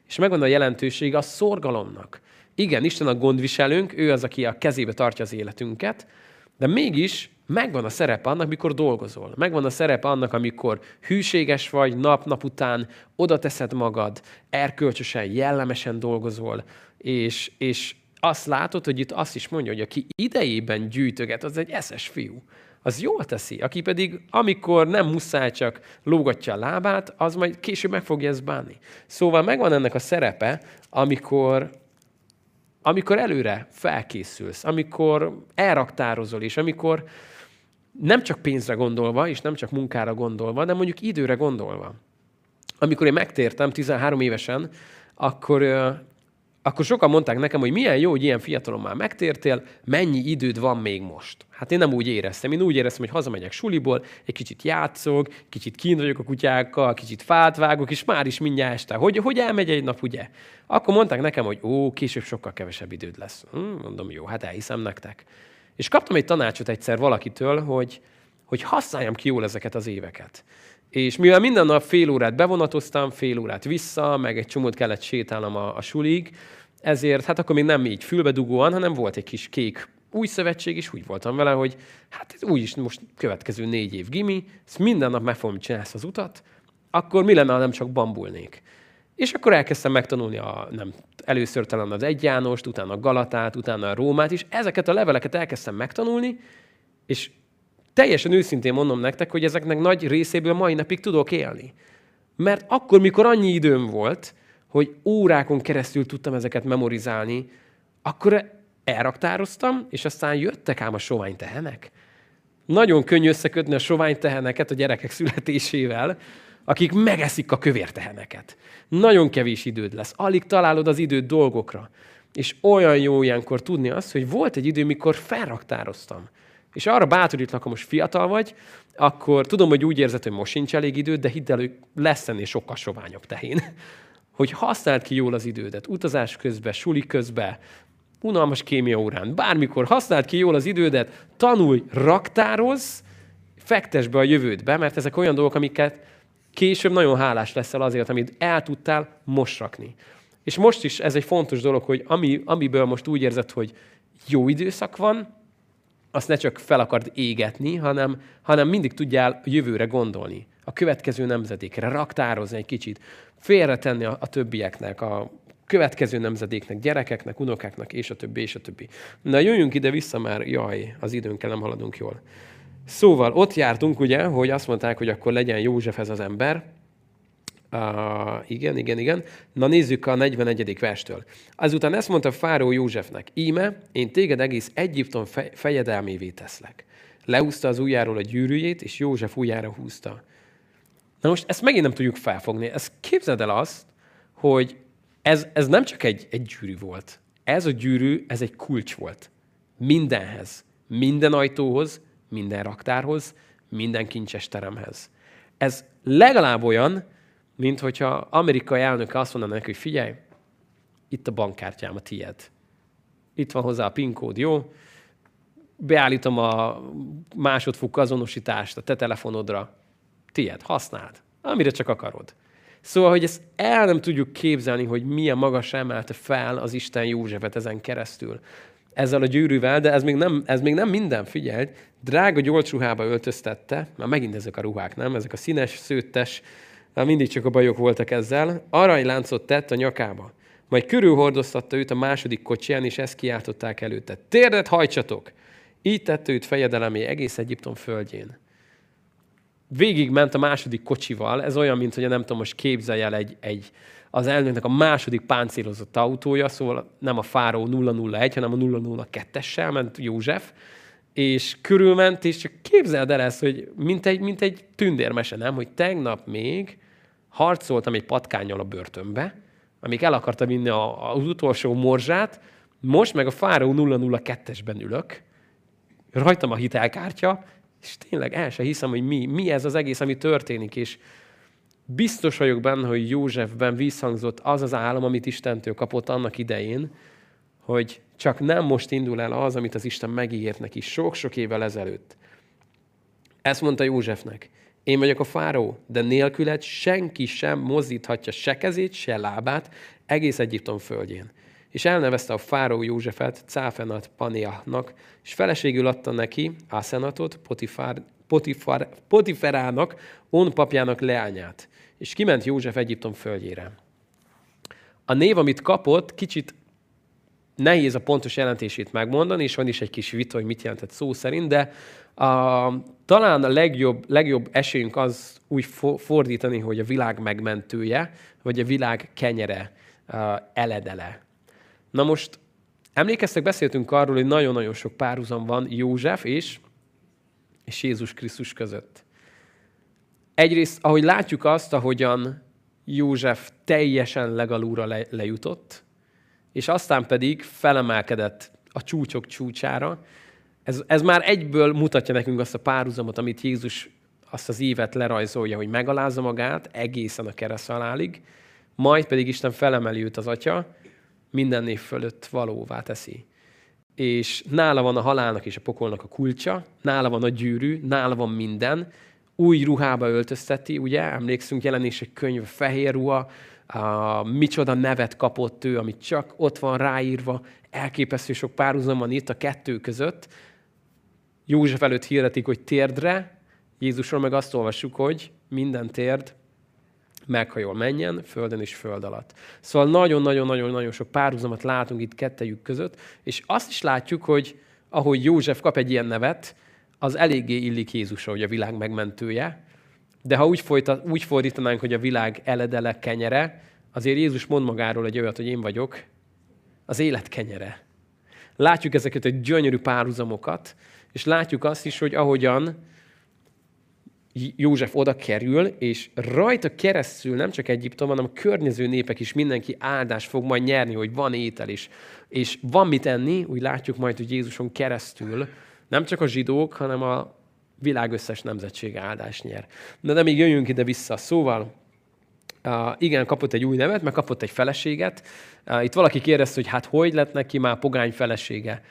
és megvan a jelentőség a szorgalomnak. Igen, Isten a gondviselőnk, ő az, aki a kezébe tartja az életünket, de mégis megvan a szerepe annak, mikor dolgozol. Megvan a szerepe annak, amikor hűséges vagy, nap-nap után oda teszed magad, erkölcsösen, jellemesen dolgozol, és, és azt látod, hogy itt azt is mondja, hogy aki idejében gyűjtöget, az egy eszes fiú. Az jól teszi. Aki pedig, amikor nem muszáj csak lógatja a lábát, az majd később meg fogja ezt bánni. Szóval megvan ennek a szerepe, amikor, amikor előre felkészülsz, amikor elraktározol, és amikor nem csak pénzre gondolva, és nem csak munkára gondolva, de mondjuk időre gondolva. Amikor én megtértem 13 évesen, akkor akkor sokan mondták nekem, hogy milyen jó, hogy ilyen fiatalon már megtértél, mennyi időd van még most. Hát én nem úgy éreztem. Én úgy éreztem, hogy hazamegyek suliból, egy kicsit játszok, kicsit kint vagyok a kutyákkal, kicsit fát vágok, és már is mindjárt este. Hogy, hogy elmegy egy nap, ugye? Akkor mondták nekem, hogy ó, később sokkal kevesebb időd lesz. Hm, mondom, jó, hát elhiszem nektek. És kaptam egy tanácsot egyszer valakitől, hogy, hogy használjam ki jól ezeket az éveket. És mivel minden nap fél órát bevonatoztam, fél órát vissza, meg egy csomót kellett sétálnom a, a sulig, ezért hát akkor még nem így fülbedugóan, hanem volt egy kis kék új szövetség, és úgy voltam vele, hogy hát ez úgyis most következő négy év gimi, ezt minden nap meg fogom csinálni az utat, akkor mi lenne, ha nem csak bambulnék? És akkor elkezdtem megtanulni a, nem, először talán az Egy Jánost, utána a Galatát, utána a Rómát, és ezeket a leveleket elkezdtem megtanulni, és teljesen őszintén mondom nektek, hogy ezeknek nagy részéből mai napig tudok élni. Mert akkor, mikor annyi időm volt, hogy órákon keresztül tudtam ezeket memorizálni, akkor elraktároztam, és aztán jöttek ám a sovány tehenek. Nagyon könnyű összekötni a sovány teheneket a gyerekek születésével, akik megeszik a kövér teheneket. Nagyon kevés időd lesz. Alig találod az időt dolgokra. És olyan jó ilyenkor tudni azt, hogy volt egy idő, mikor felraktároztam. És arra bátorítlak, ha most fiatal vagy, akkor tudom, hogy úgy érzed, hogy most sincs elég időd, de hidd el, hogy lesz ennél sokkal soványabb tehén hogy használd ki jól az idődet, utazás közben, suli közben, unalmas kémia órán, bármikor használd ki jól az idődet, tanulj, raktározz, fektes be a jövődbe, mert ezek olyan dolgok, amiket később nagyon hálás leszel azért, amit el tudtál most rakni. És most is ez egy fontos dolog, hogy ami, amiből most úgy érzed, hogy jó időszak van, azt ne csak fel akard égetni, hanem, hanem mindig tudjál jövőre gondolni, a következő nemzedékre, raktározni egy kicsit, félretenni a, a többieknek, a következő nemzedéknek, gyerekeknek, unokáknak, és a többi, és a többi. Na, jöjjünk ide vissza már, jaj, az időnkkel nem haladunk jól. Szóval ott jártunk, ugye, hogy azt mondták, hogy akkor legyen József ez az ember. Uh, igen, igen, igen. Na nézzük a 41. verstől. Azután ezt mondta Fáró Józsefnek, íme, én téged egész Egyiptom fejedelmévé teszlek. Leúzta az ujjáról a gyűrűjét, és József ujjára húzta. Na most ezt megint nem tudjuk felfogni. Ez képzeld el azt, hogy ez, ez nem csak egy, egy gyűrű volt. Ez a gyűrű, ez egy kulcs volt. Mindenhez. Minden ajtóhoz, minden raktárhoz, minden kincses teremhez. Ez legalább olyan, mint hogyha amerikai elnöke azt mondaná neki, hogy figyelj, itt a bankkártyám a tied. Itt van hozzá a PIN kód, jó? Beállítom a másodfokú azonosítást a te telefonodra tied, használd, amire csak akarod. Szóval, hogy ezt el nem tudjuk képzelni, hogy milyen magas emelte fel az Isten Józsefet ezen keresztül. Ezzel a gyűrűvel, de ez még nem, ez még nem minden, figyeld. Drága gyolcsruhába öltöztette, már megint ezek a ruhák, nem? Ezek a színes, szőttes, már mindig csak a bajok voltak ezzel. Aranyláncot tett a nyakába. Majd körülhordoztatta őt a második kocsiján, és ezt kiáltották előtte. Térdet hajtsatok! Így tette őt fejedelemé egész Egyiptom földjén végig ment a második kocsival, ez olyan, mint hogy nem tudom, most képzelj el egy, egy, az elnöknek a második páncélozott autója, szóval nem a Fáró 001, hanem a 002-essel ment József, és körülment, és csak képzeld el ezt, hogy mint egy, mint egy tündérmese, nem? Hogy tegnap még harcoltam egy patkányjal a börtönbe, amíg el akarta vinni a, az utolsó morzsát, most meg a Fáraó 002-esben ülök, rajtam a hitelkártya, és tényleg el sem hiszem, hogy mi, mi ez az egész, ami történik, és biztos vagyok benne, hogy Józsefben visszhangzott az az állam, amit Istentől kapott annak idején, hogy csak nem most indul el az, amit az Isten megígért neki sok-sok évvel ezelőtt. Ezt mondta Józsefnek. Én vagyok a fáró, de nélküled senki sem mozdíthatja se kezét, se lábát egész Egyiptom földjén. És elnevezte a fáró Józsefet Cáfenat Paniahnak, és feleségül adta neki Ászenatot, Potifár, Potifar, Potiferának, On papjának leányát. És kiment József Egyiptom földjére. A név, amit kapott, kicsit nehéz a pontos jelentését megmondani, és van is egy kis vita, hogy mit jelentett szó szerint, de a, talán a legjobb, legjobb esélyünk az úgy fordítani, hogy a világ megmentője, vagy a világ kenyere, a, eledele. Na most emlékeztek, beszéltünk arról, hogy nagyon-nagyon sok párhuzam van József és, és Jézus Krisztus között. Egyrészt, ahogy látjuk azt, ahogyan József teljesen legalúra le, lejutott, és aztán pedig felemelkedett a csúcsok csúcsára. Ez, ez már egyből mutatja nekünk azt a párhuzamot, amit Jézus azt az évet lerajzolja, hogy megalázza magát egészen a kereszt halálig, majd pedig Isten felemeli őt az Atya, minden név fölött valóvá teszi. És nála van a halálnak és a pokolnak a kulcsa, nála van a gyűrű, nála van minden, új ruhába öltözteti, ugye, emlékszünk jelenések könyv, fehér ruha, a, micsoda nevet kapott ő, amit csak ott van ráírva, elképesztő sok párhuzam van itt a kettő között. József előtt hirdetik, hogy térdre, Jézusról meg azt olvassuk, hogy minden térd meghajol menjen, földön és föld alatt. Szóval nagyon-nagyon-nagyon-nagyon sok párhuzamot látunk itt kettejük között, és azt is látjuk, hogy ahogy József kap egy ilyen nevet, az eléggé illik Jézusra, hogy a világ megmentője, de ha úgy, folytat, úgy fordítanánk, hogy a világ eledele kenyere, azért Jézus mond magáról egy olyat, hogy én vagyok az élet kenyere. Látjuk ezeket a gyönyörű párhuzamokat, és látjuk azt is, hogy ahogyan József oda kerül, és rajta keresztül nem csak Egyiptom, hanem a környező népek is mindenki áldás fog majd nyerni, hogy van étel is. És van mit enni, úgy látjuk majd, hogy Jézuson keresztül nem csak a zsidók, hanem a világ összes nemzetsége áldás nyer. Na de még jöjjünk ide vissza. Szóval, igen, kapott egy új nevet, meg kapott egy feleséget. Itt valaki kérdezte, hogy hát hogy lett neki már pogány felesége.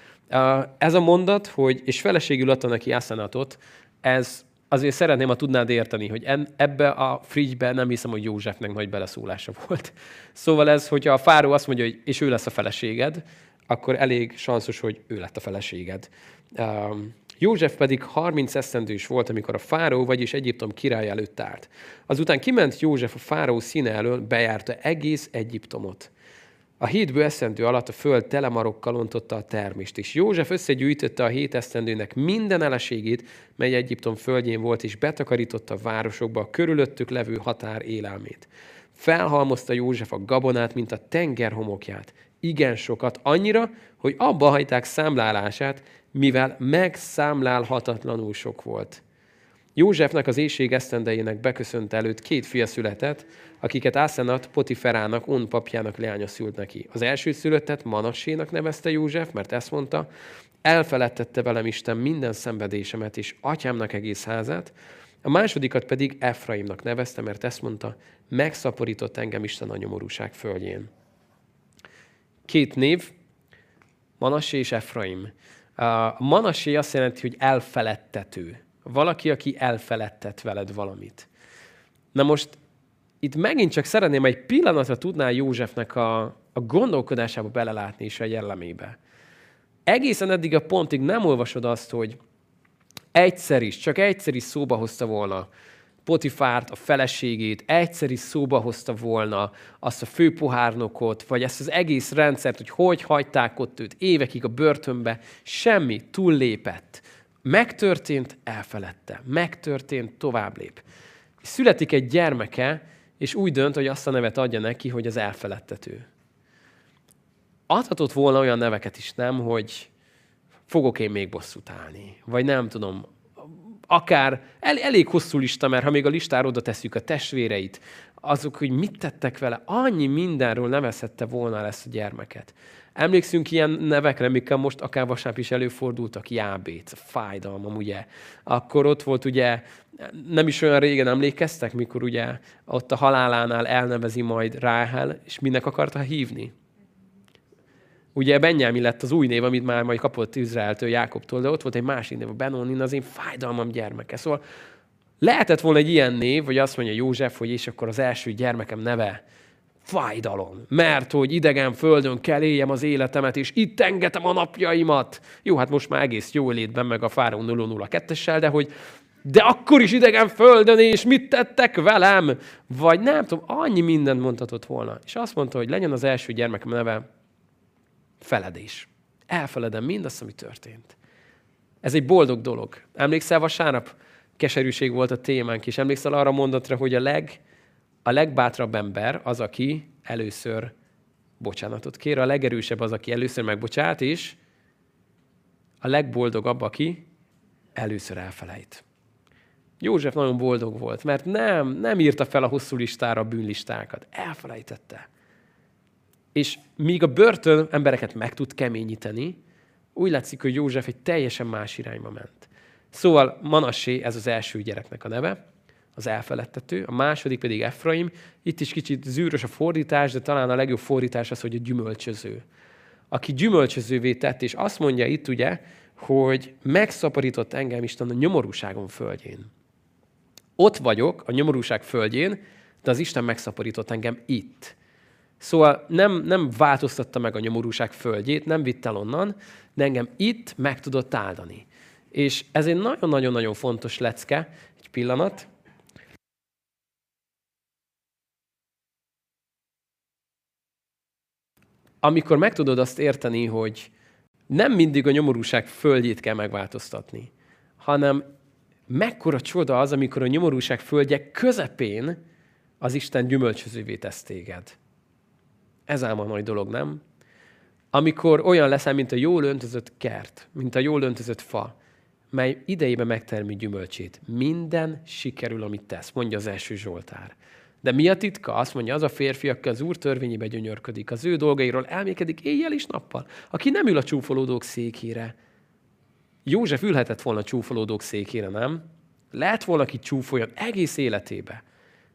Ez a mondat, hogy és feleségül adta neki Ászenatot, ez azért szeretném, ha tudnád érteni, hogy ebbe a frigybe nem hiszem, hogy Józsefnek nagy beleszólása volt. Szóval ez, hogyha a fáró azt mondja, hogy és ő lesz a feleséged, akkor elég sanszos, hogy ő lett a feleséged. Um, József pedig 30 esztendős volt, amikor a fáró, vagyis Egyiptom király előtt állt. Azután kiment József a fáró színe elől, bejárta egész Egyiptomot. A hétből eszendő alatt a föld telemarokkal ontotta a termést, és József összegyűjtötte a hét esztendőnek minden eleségét, mely Egyiptom földjén volt, és betakarította a városokba a körülöttük levő határ élelmét. Felhalmozta József a gabonát, mint a tenger homokját. Igen sokat, annyira, hogy abba hagyták számlálását, mivel megszámlálhatatlanul sok volt. Józsefnek az éjség esztendejének beköszönt előtt két fia született, akiket Ászenat Potiferának, On papjának leánya szült neki. Az első született Manassénak nevezte József, mert ezt mondta, elfeledtette velem Isten minden szenvedésemet és atyámnak egész házát, a másodikat pedig Efraimnak nevezte, mert ezt mondta, megszaporított engem Isten a nyomorúság földjén. Két név, Manassé és Efraim. A Manassé azt jelenti, hogy elfeledtető. Valaki, aki elfeledtet veled valamit. Na most itt megint csak szeretném, egy pillanatra tudnál Józsefnek a, a gondolkodásába belelátni és a jellemébe. Egészen eddig a pontig nem olvasod azt, hogy egyszer is, csak egyszer is szóba hozta volna Potifárt, a feleségét, egyszer is szóba hozta volna azt a főpohárnokot, vagy ezt az egész rendszert, hogy hogy hagyták ott őt évekig a börtönbe, semmi, túllépett. Megtörtént, elfeledte. Megtörtént, tovább lép. Születik egy gyermeke, és úgy dönt, hogy azt a nevet adja neki, hogy az elfeledtető. Adhatott volna olyan neveket is, nem, hogy fogok én még bosszút állni. Vagy nem tudom, akár el, elég hosszú lista, mert ha még a listára oda tesszük a testvéreit, azok, hogy mit tettek vele, annyi mindenről nevezhette volna lesz a gyermeket. Emlékszünk ilyen nevekre, mikkel most akár vasárnap is előfordultak, Jábéc, a fájdalmam, ugye. Akkor ott volt ugye, nem is olyan régen emlékeztek, mikor ugye ott a halálánál elnevezi majd Ráhel, és minek akarta hívni? Ugye Benyámi lett az új név, amit már majd kapott Izraeltől, Jákobtól, de ott volt egy másik név, a Benonin, az én fájdalmam gyermeke. Szóval lehetett volna egy ilyen név, vagy azt mondja József, hogy és akkor az első gyermekem neve fájdalom. Mert hogy idegen földön kell éljem az életemet, és itt engetem a napjaimat. Jó, hát most már egész jó létben, meg a Fáraó 002-essel, de hogy de akkor is idegen földön, és mit tettek velem? Vagy nem tudom, annyi mindent mondhatott volna. És azt mondta, hogy legyen az első gyermekem neve feledés. Elfeledem mindazt, ami történt. Ez egy boldog dolog. Emlékszel vasárnap? Keserűség volt a témánk, és emlékszel arra mondatra, hogy a, leg, a legbátrabb ember az, aki először bocsánatot kér, a legerősebb az, aki először megbocsát, és a legboldogabb, aki először elfelejt. József nagyon boldog volt, mert nem, nem írta fel a hosszú listára a bűnlistákat. Elfelejtette. És míg a börtön embereket meg tud keményíteni, úgy látszik, hogy József egy teljesen más irányba ment. Szóval Manassé, ez az első gyereknek a neve, az elfeledtető, a második pedig Efraim. Itt is kicsit zűrös a fordítás, de talán a legjobb fordítás az, hogy a gyümölcsöző. Aki gyümölcsözővé tett, és azt mondja itt ugye, hogy megszaporított engem Isten a nyomorúságom földjén. Ott vagyok, a nyomorúság földjén, de az Isten megszaporított engem itt. Szóval nem, nem változtatta meg a nyomorúság földjét, nem vitt el onnan, de engem itt meg tudott áldani. És ez egy nagyon-nagyon-nagyon fontos lecke, egy pillanat. Amikor meg tudod azt érteni, hogy nem mindig a nyomorúság földjét kell megváltoztatni, hanem mekkora csoda az, amikor a nyomorúság földje közepén az Isten gyümölcsözővé tesz téged. Ez ám a nagy dolog, nem? Amikor olyan leszel, mint a jól öntözött kert, mint a jól öntözött fa, mely idejében megtermi gyümölcsét. Minden sikerül, amit tesz, mondja az első Zsoltár. De mi a titka? Azt mondja, az a férfi, aki az Úr törvényébe gyönyörködik, az ő dolgairól elmékedik éjjel és nappal, aki nem ül a csúfolódók székére. József ülhetett volna a csúfolódók székére, nem? Lehet volna, aki csúfoljon egész életébe.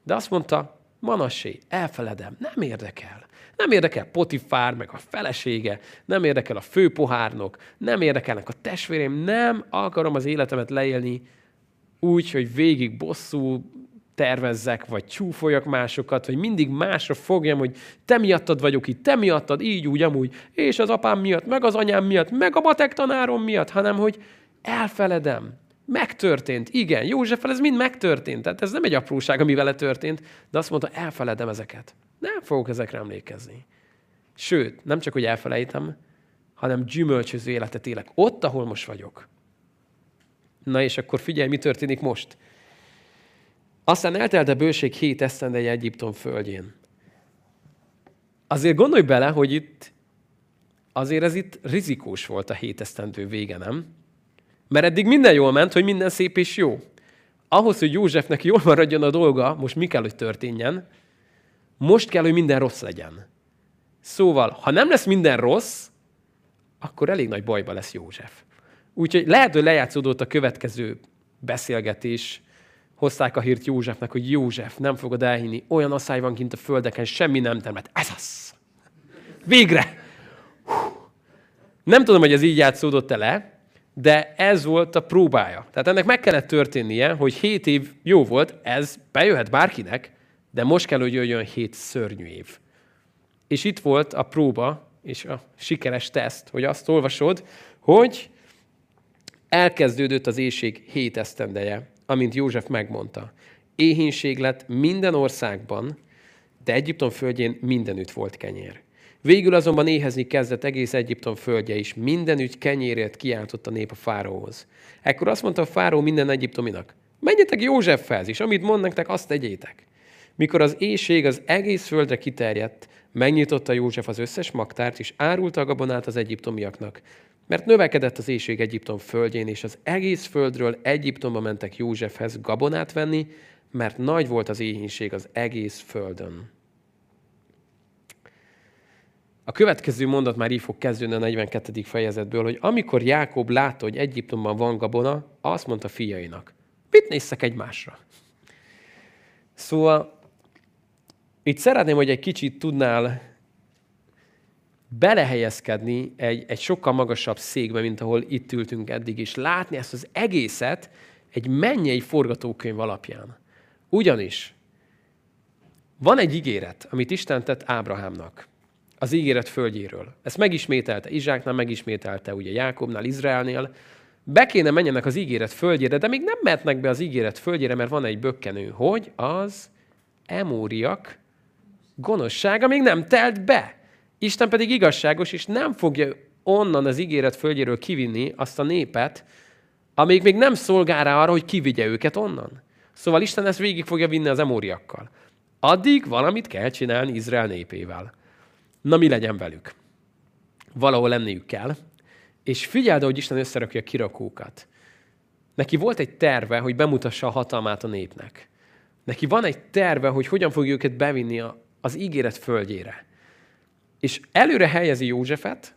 De azt mondta, Manassé, elfeledem, nem érdekel. Nem érdekel Potifár, meg a felesége, nem érdekel a főpohárnok, nem érdekelnek a testvéreim, nem akarom az életemet leélni úgy, hogy végig bosszú tervezzek, vagy csúfoljak másokat, vagy mindig másra fogjam, hogy te miattad vagyok itt, te miattad, így, úgy, amúgy, és az apám miatt, meg az anyám miatt, meg a matek tanárom miatt, hanem hogy elfeledem. Megtörtént, igen, Józseffel ez mind megtörtént. Tehát ez nem egy apróság, ami vele történt, de azt mondta, elfeledem ezeket. Nem fogok ezekre emlékezni. Sőt, nem csak, hogy elfelejtem, hanem gyümölcsöző életet élek. Ott, ahol most vagyok. Na és akkor figyelj, mi történik most. Aztán eltelt a bőség hét esztendeje Egyiptom földjén. Azért gondolj bele, hogy itt azért ez itt rizikós volt a hét esztendő vége, nem? Mert eddig minden jól ment, hogy minden szép és jó. Ahhoz, hogy Józsefnek jól maradjon a dolga, most mi kell, hogy történjen? Most kell, hogy minden rossz legyen. Szóval, ha nem lesz minden rossz, akkor elég nagy bajba lesz József. Úgyhogy lehet, hogy lejátszódott a következő beszélgetés, hozták a hírt Józsefnek, hogy József, nem fogod elhinni, olyan asszály van kint a földeken, semmi nem termet. Ez az! Végre! Nem tudom, hogy ez így játszódott-e le, de ez volt a próbája. Tehát ennek meg kellett történnie, hogy hét év jó volt, ez bejöhet bárkinek, de most kell, hogy jöjjön hét szörnyű év. És itt volt a próba, és a sikeres teszt, hogy azt olvasod, hogy elkezdődött az éjség hét esztendeje, amint József megmondta. Éhínség lett minden országban, de Egyiptom földjén mindenütt volt kenyér. Végül azonban éhezni kezdett egész Egyiptom földje is, mindenütt kenyérért kiáltott a nép a fáróhoz. Ekkor azt mondta a fáró minden egyiptominak, menjetek Józsefhez, és amit mond nektek, azt tegyétek. Mikor az éjség az egész földre kiterjedt, megnyitotta József az összes magtárt, és árulta a gabonát az egyiptomiaknak. Mert növekedett az éjség Egyiptom földjén, és az egész földről Egyiptomba mentek Józsefhez gabonát venni, mert nagy volt az éhínség az egész földön. A következő mondat már így fog kezdődni a 42. fejezetből, hogy amikor Jákob látta, hogy Egyiptomban van gabona, azt mondta fiainak, mit nézszek egymásra? Szóval itt szeretném, hogy egy kicsit tudnál belehelyezkedni egy, egy sokkal magasabb székbe, mint ahol itt ültünk eddig, és látni ezt az egészet egy mennyei forgatókönyv alapján. Ugyanis van egy ígéret, amit Isten tett Ábrahámnak az ígéret földjéről. Ezt megismételte Izsáknál, megismételte ugye Jákobnál, Izraelnél. Be kéne menjenek az ígéret földjére, de még nem mehetnek be az ígéret földjére, mert van egy bökkenő, hogy az emóriak gonoszsága még nem telt be. Isten pedig igazságos, és nem fogja onnan az ígéret földjéről kivinni azt a népet, amíg még nem szolgál rá arra, hogy kivigye őket onnan. Szóval Isten ezt végig fogja vinni az emóriakkal. Addig valamit kell csinálni Izrael népével. Na mi legyen velük? Valahol lenniük kell. És figyeld, hogy Isten összerakja a kirakókat. Neki volt egy terve, hogy bemutassa a hatalmát a népnek. Neki van egy terve, hogy hogyan fogja őket bevinni az ígéret földjére. És előre helyezi Józsefet,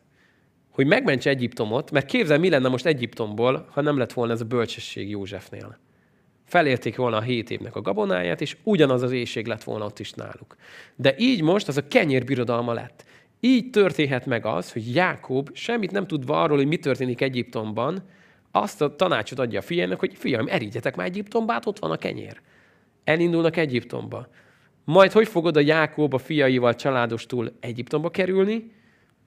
hogy megmentse Egyiptomot, mert képzel, mi lenne most Egyiptomból, ha nem lett volna ez a bölcsesség Józsefnél. Felérték volna a hét évnek a gabonáját, és ugyanaz az éjség lett volna ott is náluk. De így most az a kenyérbirodalma lett. Így történhet meg az, hogy Jákob semmit nem tudva arról, hogy mi történik Egyiptomban, azt a tanácsot adja a fiának, hogy fiam, erigyetek már Egyiptomba, hát ott van a kenyér. Elindulnak Egyiptomba. Majd hogy fogod a Jákob a fiaival családostul Egyiptomba kerülni,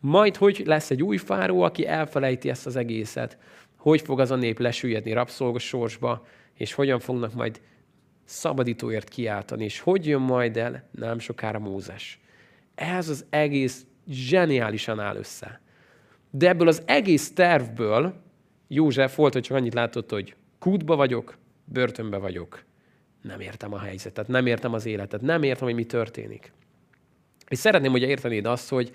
majd hogy lesz egy új fáró, aki elfelejti ezt az egészet, hogy fog az a nép lesüllyedni rabszolgos sorsba, és hogyan fognak majd szabadítóért kiáltani, és hogy jön majd el nem sokára Mózes. Ez az egész zseniálisan áll össze. De ebből az egész tervből József volt, hogy csak annyit látott, hogy kútba vagyok, börtönbe vagyok. Nem értem a helyzetet, nem értem az életet, nem értem, hogy mi történik. És szeretném, hogy értenéd azt, hogy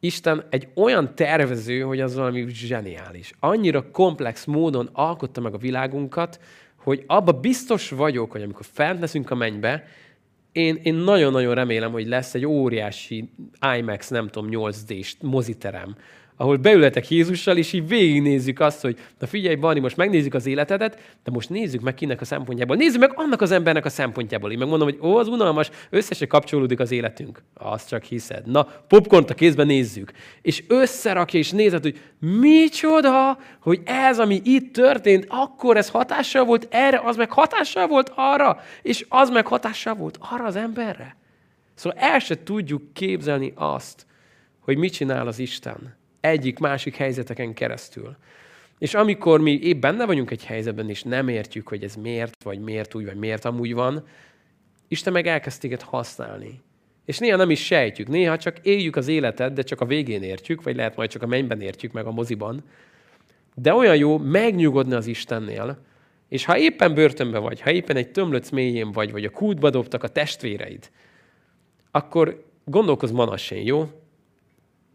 Isten egy olyan tervező, hogy az valami zseniális. Annyira komplex módon alkotta meg a világunkat, hogy abba biztos vagyok, hogy amikor fent leszünk a mennybe, én, én nagyon-nagyon remélem, hogy lesz egy óriási IMAX, nem tudom, 8D-s moziterem, ahol beületek Jézussal, és így végignézzük azt, hogy na figyelj, Barni, most megnézzük az életedet, de most nézzük meg kinek a szempontjából. Nézzük meg annak az embernek a szempontjából. Én megmondom, hogy ó, az unalmas, összesen kapcsolódik az életünk. Azt csak hiszed. Na, popcornt a kézben nézzük. És összerakja, és nézed, hogy micsoda, hogy ez, ami itt történt, akkor ez hatással volt erre, az meg hatással volt arra, és az meg hatással volt arra az emberre. Szóval el se tudjuk képzelni azt, hogy mit csinál az Isten egyik-másik helyzeteken keresztül. És amikor mi épp benne vagyunk egy helyzetben, és nem értjük, hogy ez miért, vagy miért úgy, vagy miért amúgy van, Isten meg elkezd téged használni. És néha nem is sejtjük, néha csak éljük az életet, de csak a végén értjük, vagy lehet majd csak a mennyben értjük meg a moziban. De olyan jó megnyugodni az Istennél, és ha éppen börtönbe vagy, ha éppen egy tömlöc mélyén vagy, vagy a kútba dobtak a testvéreid, akkor gondolkozz manassén, jó?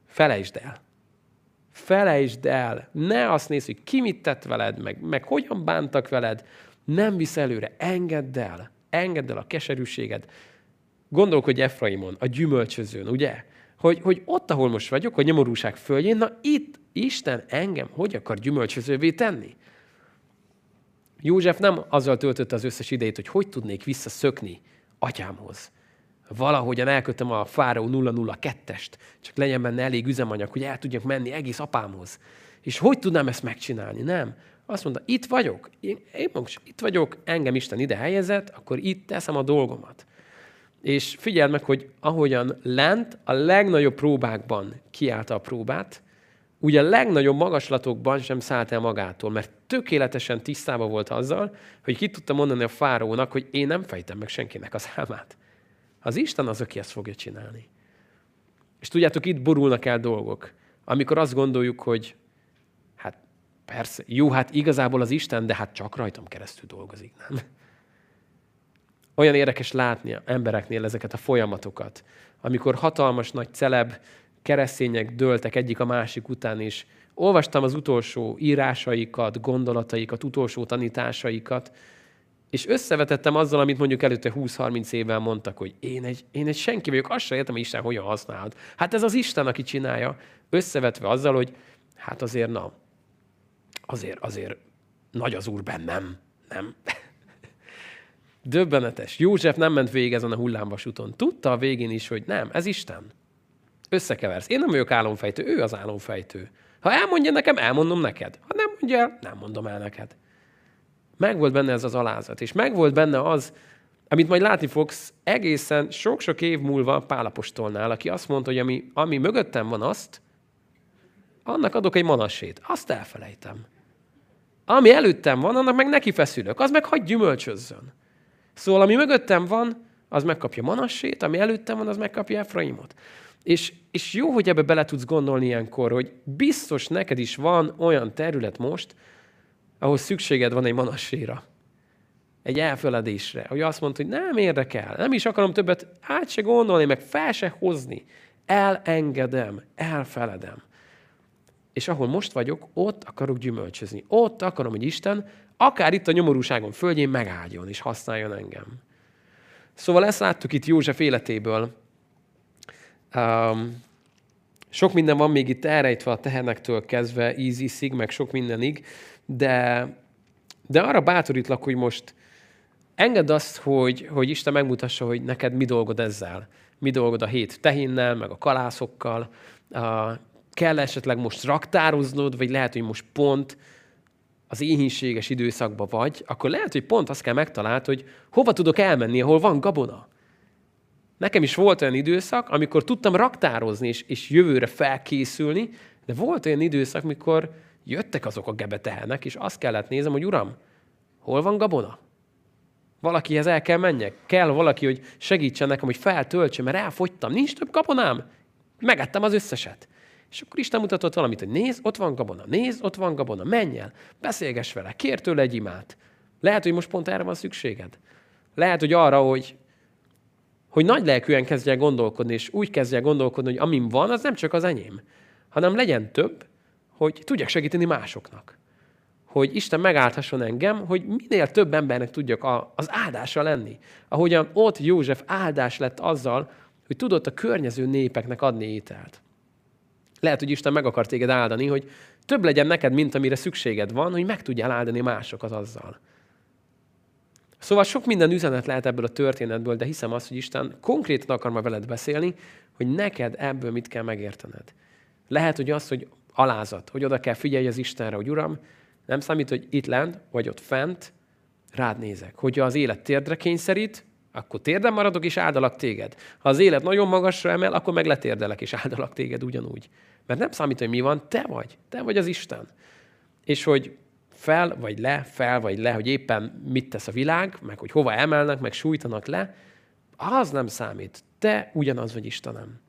Felejtsd el felejtsd el, ne azt nézd, hogy ki mit tett veled, meg, meg hogyan bántak veled, nem visz előre, engedd el, engedd el a keserűséged. Gondolkodj Efraimon, a gyümölcsözőn, ugye? Hogy, hogy ott, ahol most vagyok, a nyomorúság földjén, na itt Isten engem hogy akar gyümölcsözővé tenni? József nem azzal töltötte az összes idejét, hogy hogy tudnék visszaszökni atyámhoz valahogyan elkötöm a Fáraó 002-est, csak legyen benne elég üzemanyag, hogy el tudjak menni egész apámhoz. És hogy tudnám ezt megcsinálni? Nem. Azt mondta, itt vagyok, én, én most itt vagyok, engem Isten ide helyezett, akkor itt teszem a dolgomat. És figyeld meg, hogy ahogyan lent a legnagyobb próbákban kiállta a próbát, ugye a legnagyobb magaslatokban sem szállt el magától, mert tökéletesen tisztában volt azzal, hogy ki tudta mondani a fárónak, hogy én nem fejtem meg senkinek az álmát. Az Isten az, aki ezt fogja csinálni. És tudjátok, itt borulnak el dolgok, amikor azt gondoljuk, hogy hát persze, jó, hát igazából az Isten, de hát csak rajtam keresztül dolgozik, nem? Olyan érdekes látni embereknél ezeket a folyamatokat, amikor hatalmas nagy celeb keresztények dőltek egyik a másik után, és olvastam az utolsó írásaikat, gondolataikat, utolsó tanításaikat, és összevetettem azzal, amit mondjuk előtte 20-30 évvel mondtak, hogy én egy, én egy senki vagyok, azt sem értem, hogy Isten hogyan használhat. Hát ez az Isten, aki csinálja, összevetve azzal, hogy hát azért na, azért, azért nagy az Úr bennem, nem? Döbbenetes. József nem ment végig ezen a hullámvasúton. Tudta a végén is, hogy nem, ez Isten. Összekeversz. Én nem vagyok álomfejtő, ő az álomfejtő. Ha elmondja nekem, elmondom neked. Ha nem mondja el, nem mondom el neked. Megvolt benne ez az alázat, és megvolt benne az, amit majd látni fogsz egészen sok-sok év múlva Pálapostolnál, aki azt mondta, hogy ami, ami mögöttem van azt, annak adok egy manassét. Azt elfelejtem. Ami előttem van, annak meg neki feszülök. Az meg hagy gyümölcsözzön. Szóval ami mögöttem van, az megkapja Manassét, ami előttem van, az megkapja Efraimot. És, és jó, hogy ebbe bele tudsz gondolni ilyenkor, hogy biztos neked is van olyan terület most, ahol szükséged van egy manasséra. Egy elfeledésre. Hogy azt mondta, hogy nem érdekel, nem is akarom többet át se gondolni, meg fel se hozni. Elengedem, elfeledem. És ahol most vagyok, ott akarok gyümölcsözni. Ott akarom, hogy Isten akár itt a nyomorúságon földjén megáldjon és használjon engem. Szóval ezt láttuk itt József életéből. Um, sok minden van még itt elrejtve a tehenektől kezdve, Íziszig, meg sok mindenig, de, de arra bátorítlak, hogy most engedd azt, hogy, hogy Isten megmutassa, hogy neked mi dolgod ezzel. Mi dolgod a hét tehinnel, meg a kalászokkal. Uh, kell esetleg most raktároznod, vagy lehet, hogy most pont az éhínséges időszakban vagy, akkor lehet, hogy pont azt kell megtalált, hogy hova tudok elmenni, ahol van gabona. Nekem is volt olyan időszak, amikor tudtam raktározni és, és jövőre felkészülni, de volt olyan időszak, mikor jöttek azok a gebetehenek, és azt kellett nézem, hogy uram, hol van gabona? Valakihez el kell menjek. Kell valaki, hogy segítsen nekem, hogy feltöltsem, mert elfogytam. Nincs több gabonám. Megettem az összeset. És akkor Isten mutatott valamit, hogy nézd, ott van gabona, nézd, ott van gabona, menj el, beszélgess vele, kér tőle egy imát. Lehet, hogy most pont erre van szükséged. Lehet, hogy arra, hogy, hogy nagy lelkűen kezdje gondolkodni, és úgy kezdje gondolkodni, hogy amim van, az nem csak az enyém, hanem legyen több, hogy tudjak segíteni másoknak. Hogy Isten megállhasson engem, hogy minél több embernek tudjak az áldása lenni. Ahogyan ott József áldás lett azzal, hogy tudott a környező népeknek adni ételt. Lehet, hogy Isten meg akar téged áldani, hogy több legyen neked, mint amire szükséged van, hogy meg tudjál áldani másokat azzal. Szóval sok minden üzenet lehet ebből a történetből, de hiszem azt, hogy Isten konkrétan akar ma veled beszélni, hogy neked ebből mit kell megértened. Lehet, hogy az, hogy alázat, hogy oda kell figyelj az Istenre, hogy Uram, nem számít, hogy itt lent, vagy ott fent, rád nézek. Hogyha az élet térdre kényszerít, akkor térden maradok, és áldalak téged. Ha az élet nagyon magasra emel, akkor meg letérdelek, és áldalak téged ugyanúgy. Mert nem számít, hogy mi van, te vagy. Te vagy az Isten. És hogy fel vagy le, fel vagy le, hogy éppen mit tesz a világ, meg hogy hova emelnek, meg sújtanak le, az nem számít. Te ugyanaz vagy Istenem.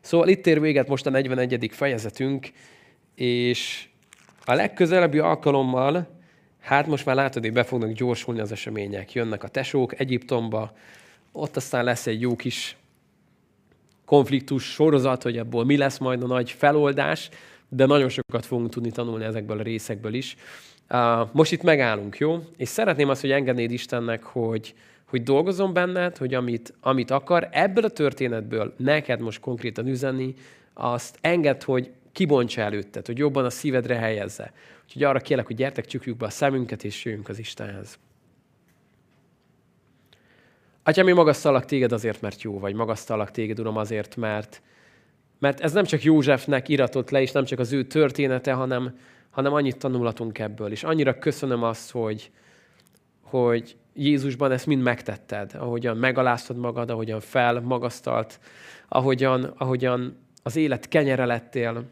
Szóval itt ér véget most a 41. fejezetünk, és a legközelebbi alkalommal, hát most már látod, hogy be fognak gyorsulni az események. Jönnek a tesók Egyiptomba, ott aztán lesz egy jó kis konfliktus sorozat, hogy ebből mi lesz majd a nagy feloldás, de nagyon sokat fogunk tudni tanulni ezekből a részekből is. Most itt megállunk, jó? És szeretném azt, hogy engednéd Istennek, hogy, hogy dolgozom benned, hogy amit, amit akar, ebből a történetből neked most konkrétan üzenni, azt enged, hogy kibontsa előtted, hogy jobban a szívedre helyezze. Úgyhogy arra kérlek, hogy gyertek, csukjuk be a szemünket, és jöjjünk az Istenhez. Atyám, én magasztalak téged azért, mert jó vagy. Magasztalak téged, Uram, azért, mert, mert ez nem csak Józsefnek iratott le, és nem csak az ő története, hanem, hanem annyit tanulatunk ebből. És annyira köszönöm azt, hogy, hogy Jézusban ezt mind megtetted, ahogyan megaláztad magad, ahogyan felmagasztalt, ahogyan, ahogyan az élet kenyere lettél.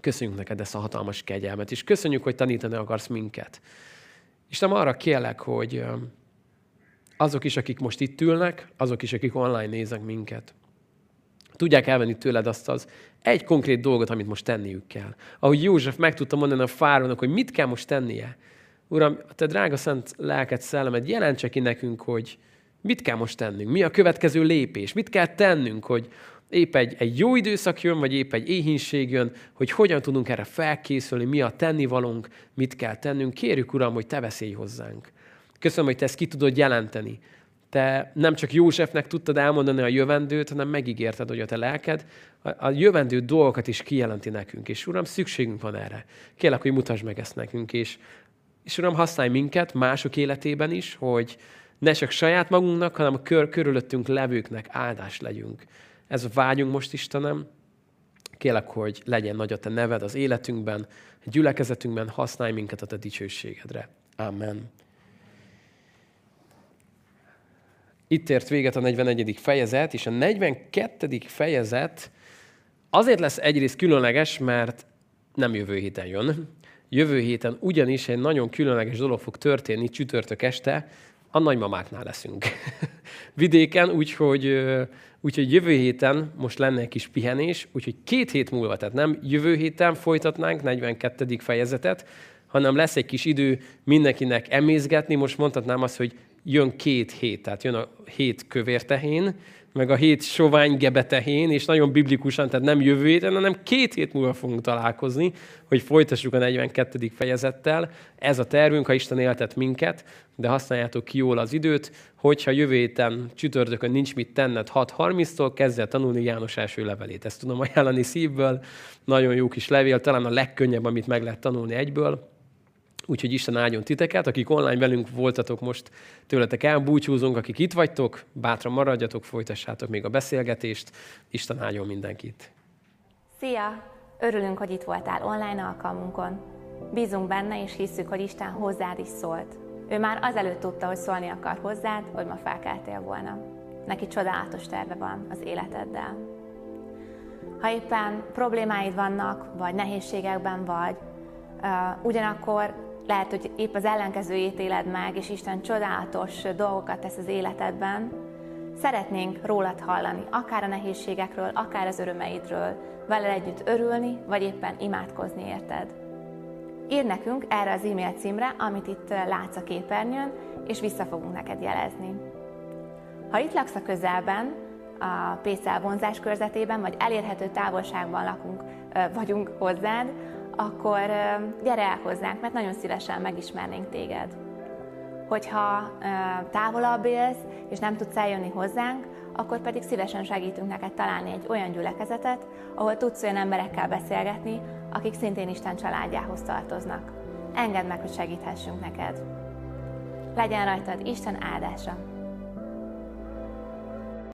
Köszönjük neked ezt a hatalmas kegyelmet, és köszönjük, hogy tanítani akarsz minket. És nem arra kérlek, hogy, azok is, akik most itt ülnek, azok is, akik online néznek minket, tudják elvenni tőled azt az egy konkrét dolgot, amit most tenniük kell. Ahogy József meg tudta mondani a fárónak, hogy mit kell most tennie. Uram, a te drága szent lelket, szellemed jelentse ki nekünk, hogy mit kell most tennünk, mi a következő lépés, mit kell tennünk, hogy, épp egy, egy jó időszak jön, vagy épp egy éhínség jön, hogy hogyan tudunk erre felkészülni, mi a tennivalónk, mit kell tennünk. Kérjük, Uram, hogy Te veszélj hozzánk. Köszönöm, hogy Te ezt ki tudod jelenteni. Te nem csak Józsefnek tudtad elmondani a jövendőt, hanem megígérted, hogy a Te lelked a jövendő dolgokat is kijelenti nekünk. És Uram, szükségünk van erre. Kérlek, hogy mutasd meg ezt nekünk, és, és Uram, használj minket mások életében is, hogy ne csak saját magunknak, hanem a kör, körülöttünk levőknek áldás legyünk. Ez a vágyunk most, Istenem. Kélek, hogy legyen nagy a Te neved az életünkben, a gyülekezetünkben, használj minket a Te dicsőségedre. Amen. Itt ért véget a 41. fejezet, és a 42. fejezet azért lesz egyrészt különleges, mert nem jövő héten jön. Jövő héten ugyanis egy nagyon különleges dolog fog történni csütörtök este, a nagymamáknál leszünk. Vidéken, úgyhogy, úgyhogy jövő héten most lenne egy kis pihenés, úgyhogy két hét múlva, tehát nem jövő héten folytatnánk 42. fejezetet, hanem lesz egy kis idő mindenkinek emészgetni. Most mondhatnám azt, hogy jön két hét, tehát jön a hét kövértehén, meg a hét sovány gebetehén, és nagyon biblikusan, tehát nem jövő héten, hanem két hét múlva fogunk találkozni, hogy folytassuk a 42. fejezettel. Ez a tervünk, ha Isten éltet minket, de használjátok ki jól az időt, hogyha jövő héten csütörtökön nincs mit tenned 6.30-tól, kezdj el tanulni János első levelét. Ezt tudom ajánlani szívből, nagyon jó kis levél, talán a legkönnyebb, amit meg lehet tanulni egyből. Úgyhogy Isten áldjon titeket, akik online velünk voltatok most, tőletek elbúcsúzunk, akik itt vagytok, bátran maradjatok, folytassátok még a beszélgetést. Isten áldjon mindenkit. Szia! Örülünk, hogy itt voltál online alkalmunkon. Bízunk benne, és hisszük, hogy Isten hozzád is szólt. Ő már azelőtt tudta, hogy szólni akar hozzád, hogy ma felkeltél volna. Neki csodálatos terve van az életeddel. Ha éppen problémáid vannak, vagy nehézségekben vagy, uh, ugyanakkor lehet, hogy épp az ellenkezőjét éled meg, és Isten csodálatos dolgokat tesz az életedben. Szeretnénk rólad hallani, akár a nehézségekről, akár az örömeidről, vele együtt örülni, vagy éppen imádkozni érted. Ír nekünk erre az e-mail címre, amit itt látsz a képernyőn, és vissza fogunk neked jelezni. Ha itt laksz a közelben, a PCL vonzás körzetében, vagy elérhető távolságban lakunk, vagyunk hozzád, akkor gyere el hozzánk, mert nagyon szívesen megismernénk téged. Hogyha távolabb élsz, és nem tudsz eljönni hozzánk, akkor pedig szívesen segítünk neked találni egy olyan gyülekezetet, ahol tudsz olyan emberekkel beszélgetni, akik szintén Isten családjához tartoznak. Engedd meg, hogy segíthessünk neked. Legyen rajtad Isten áldása!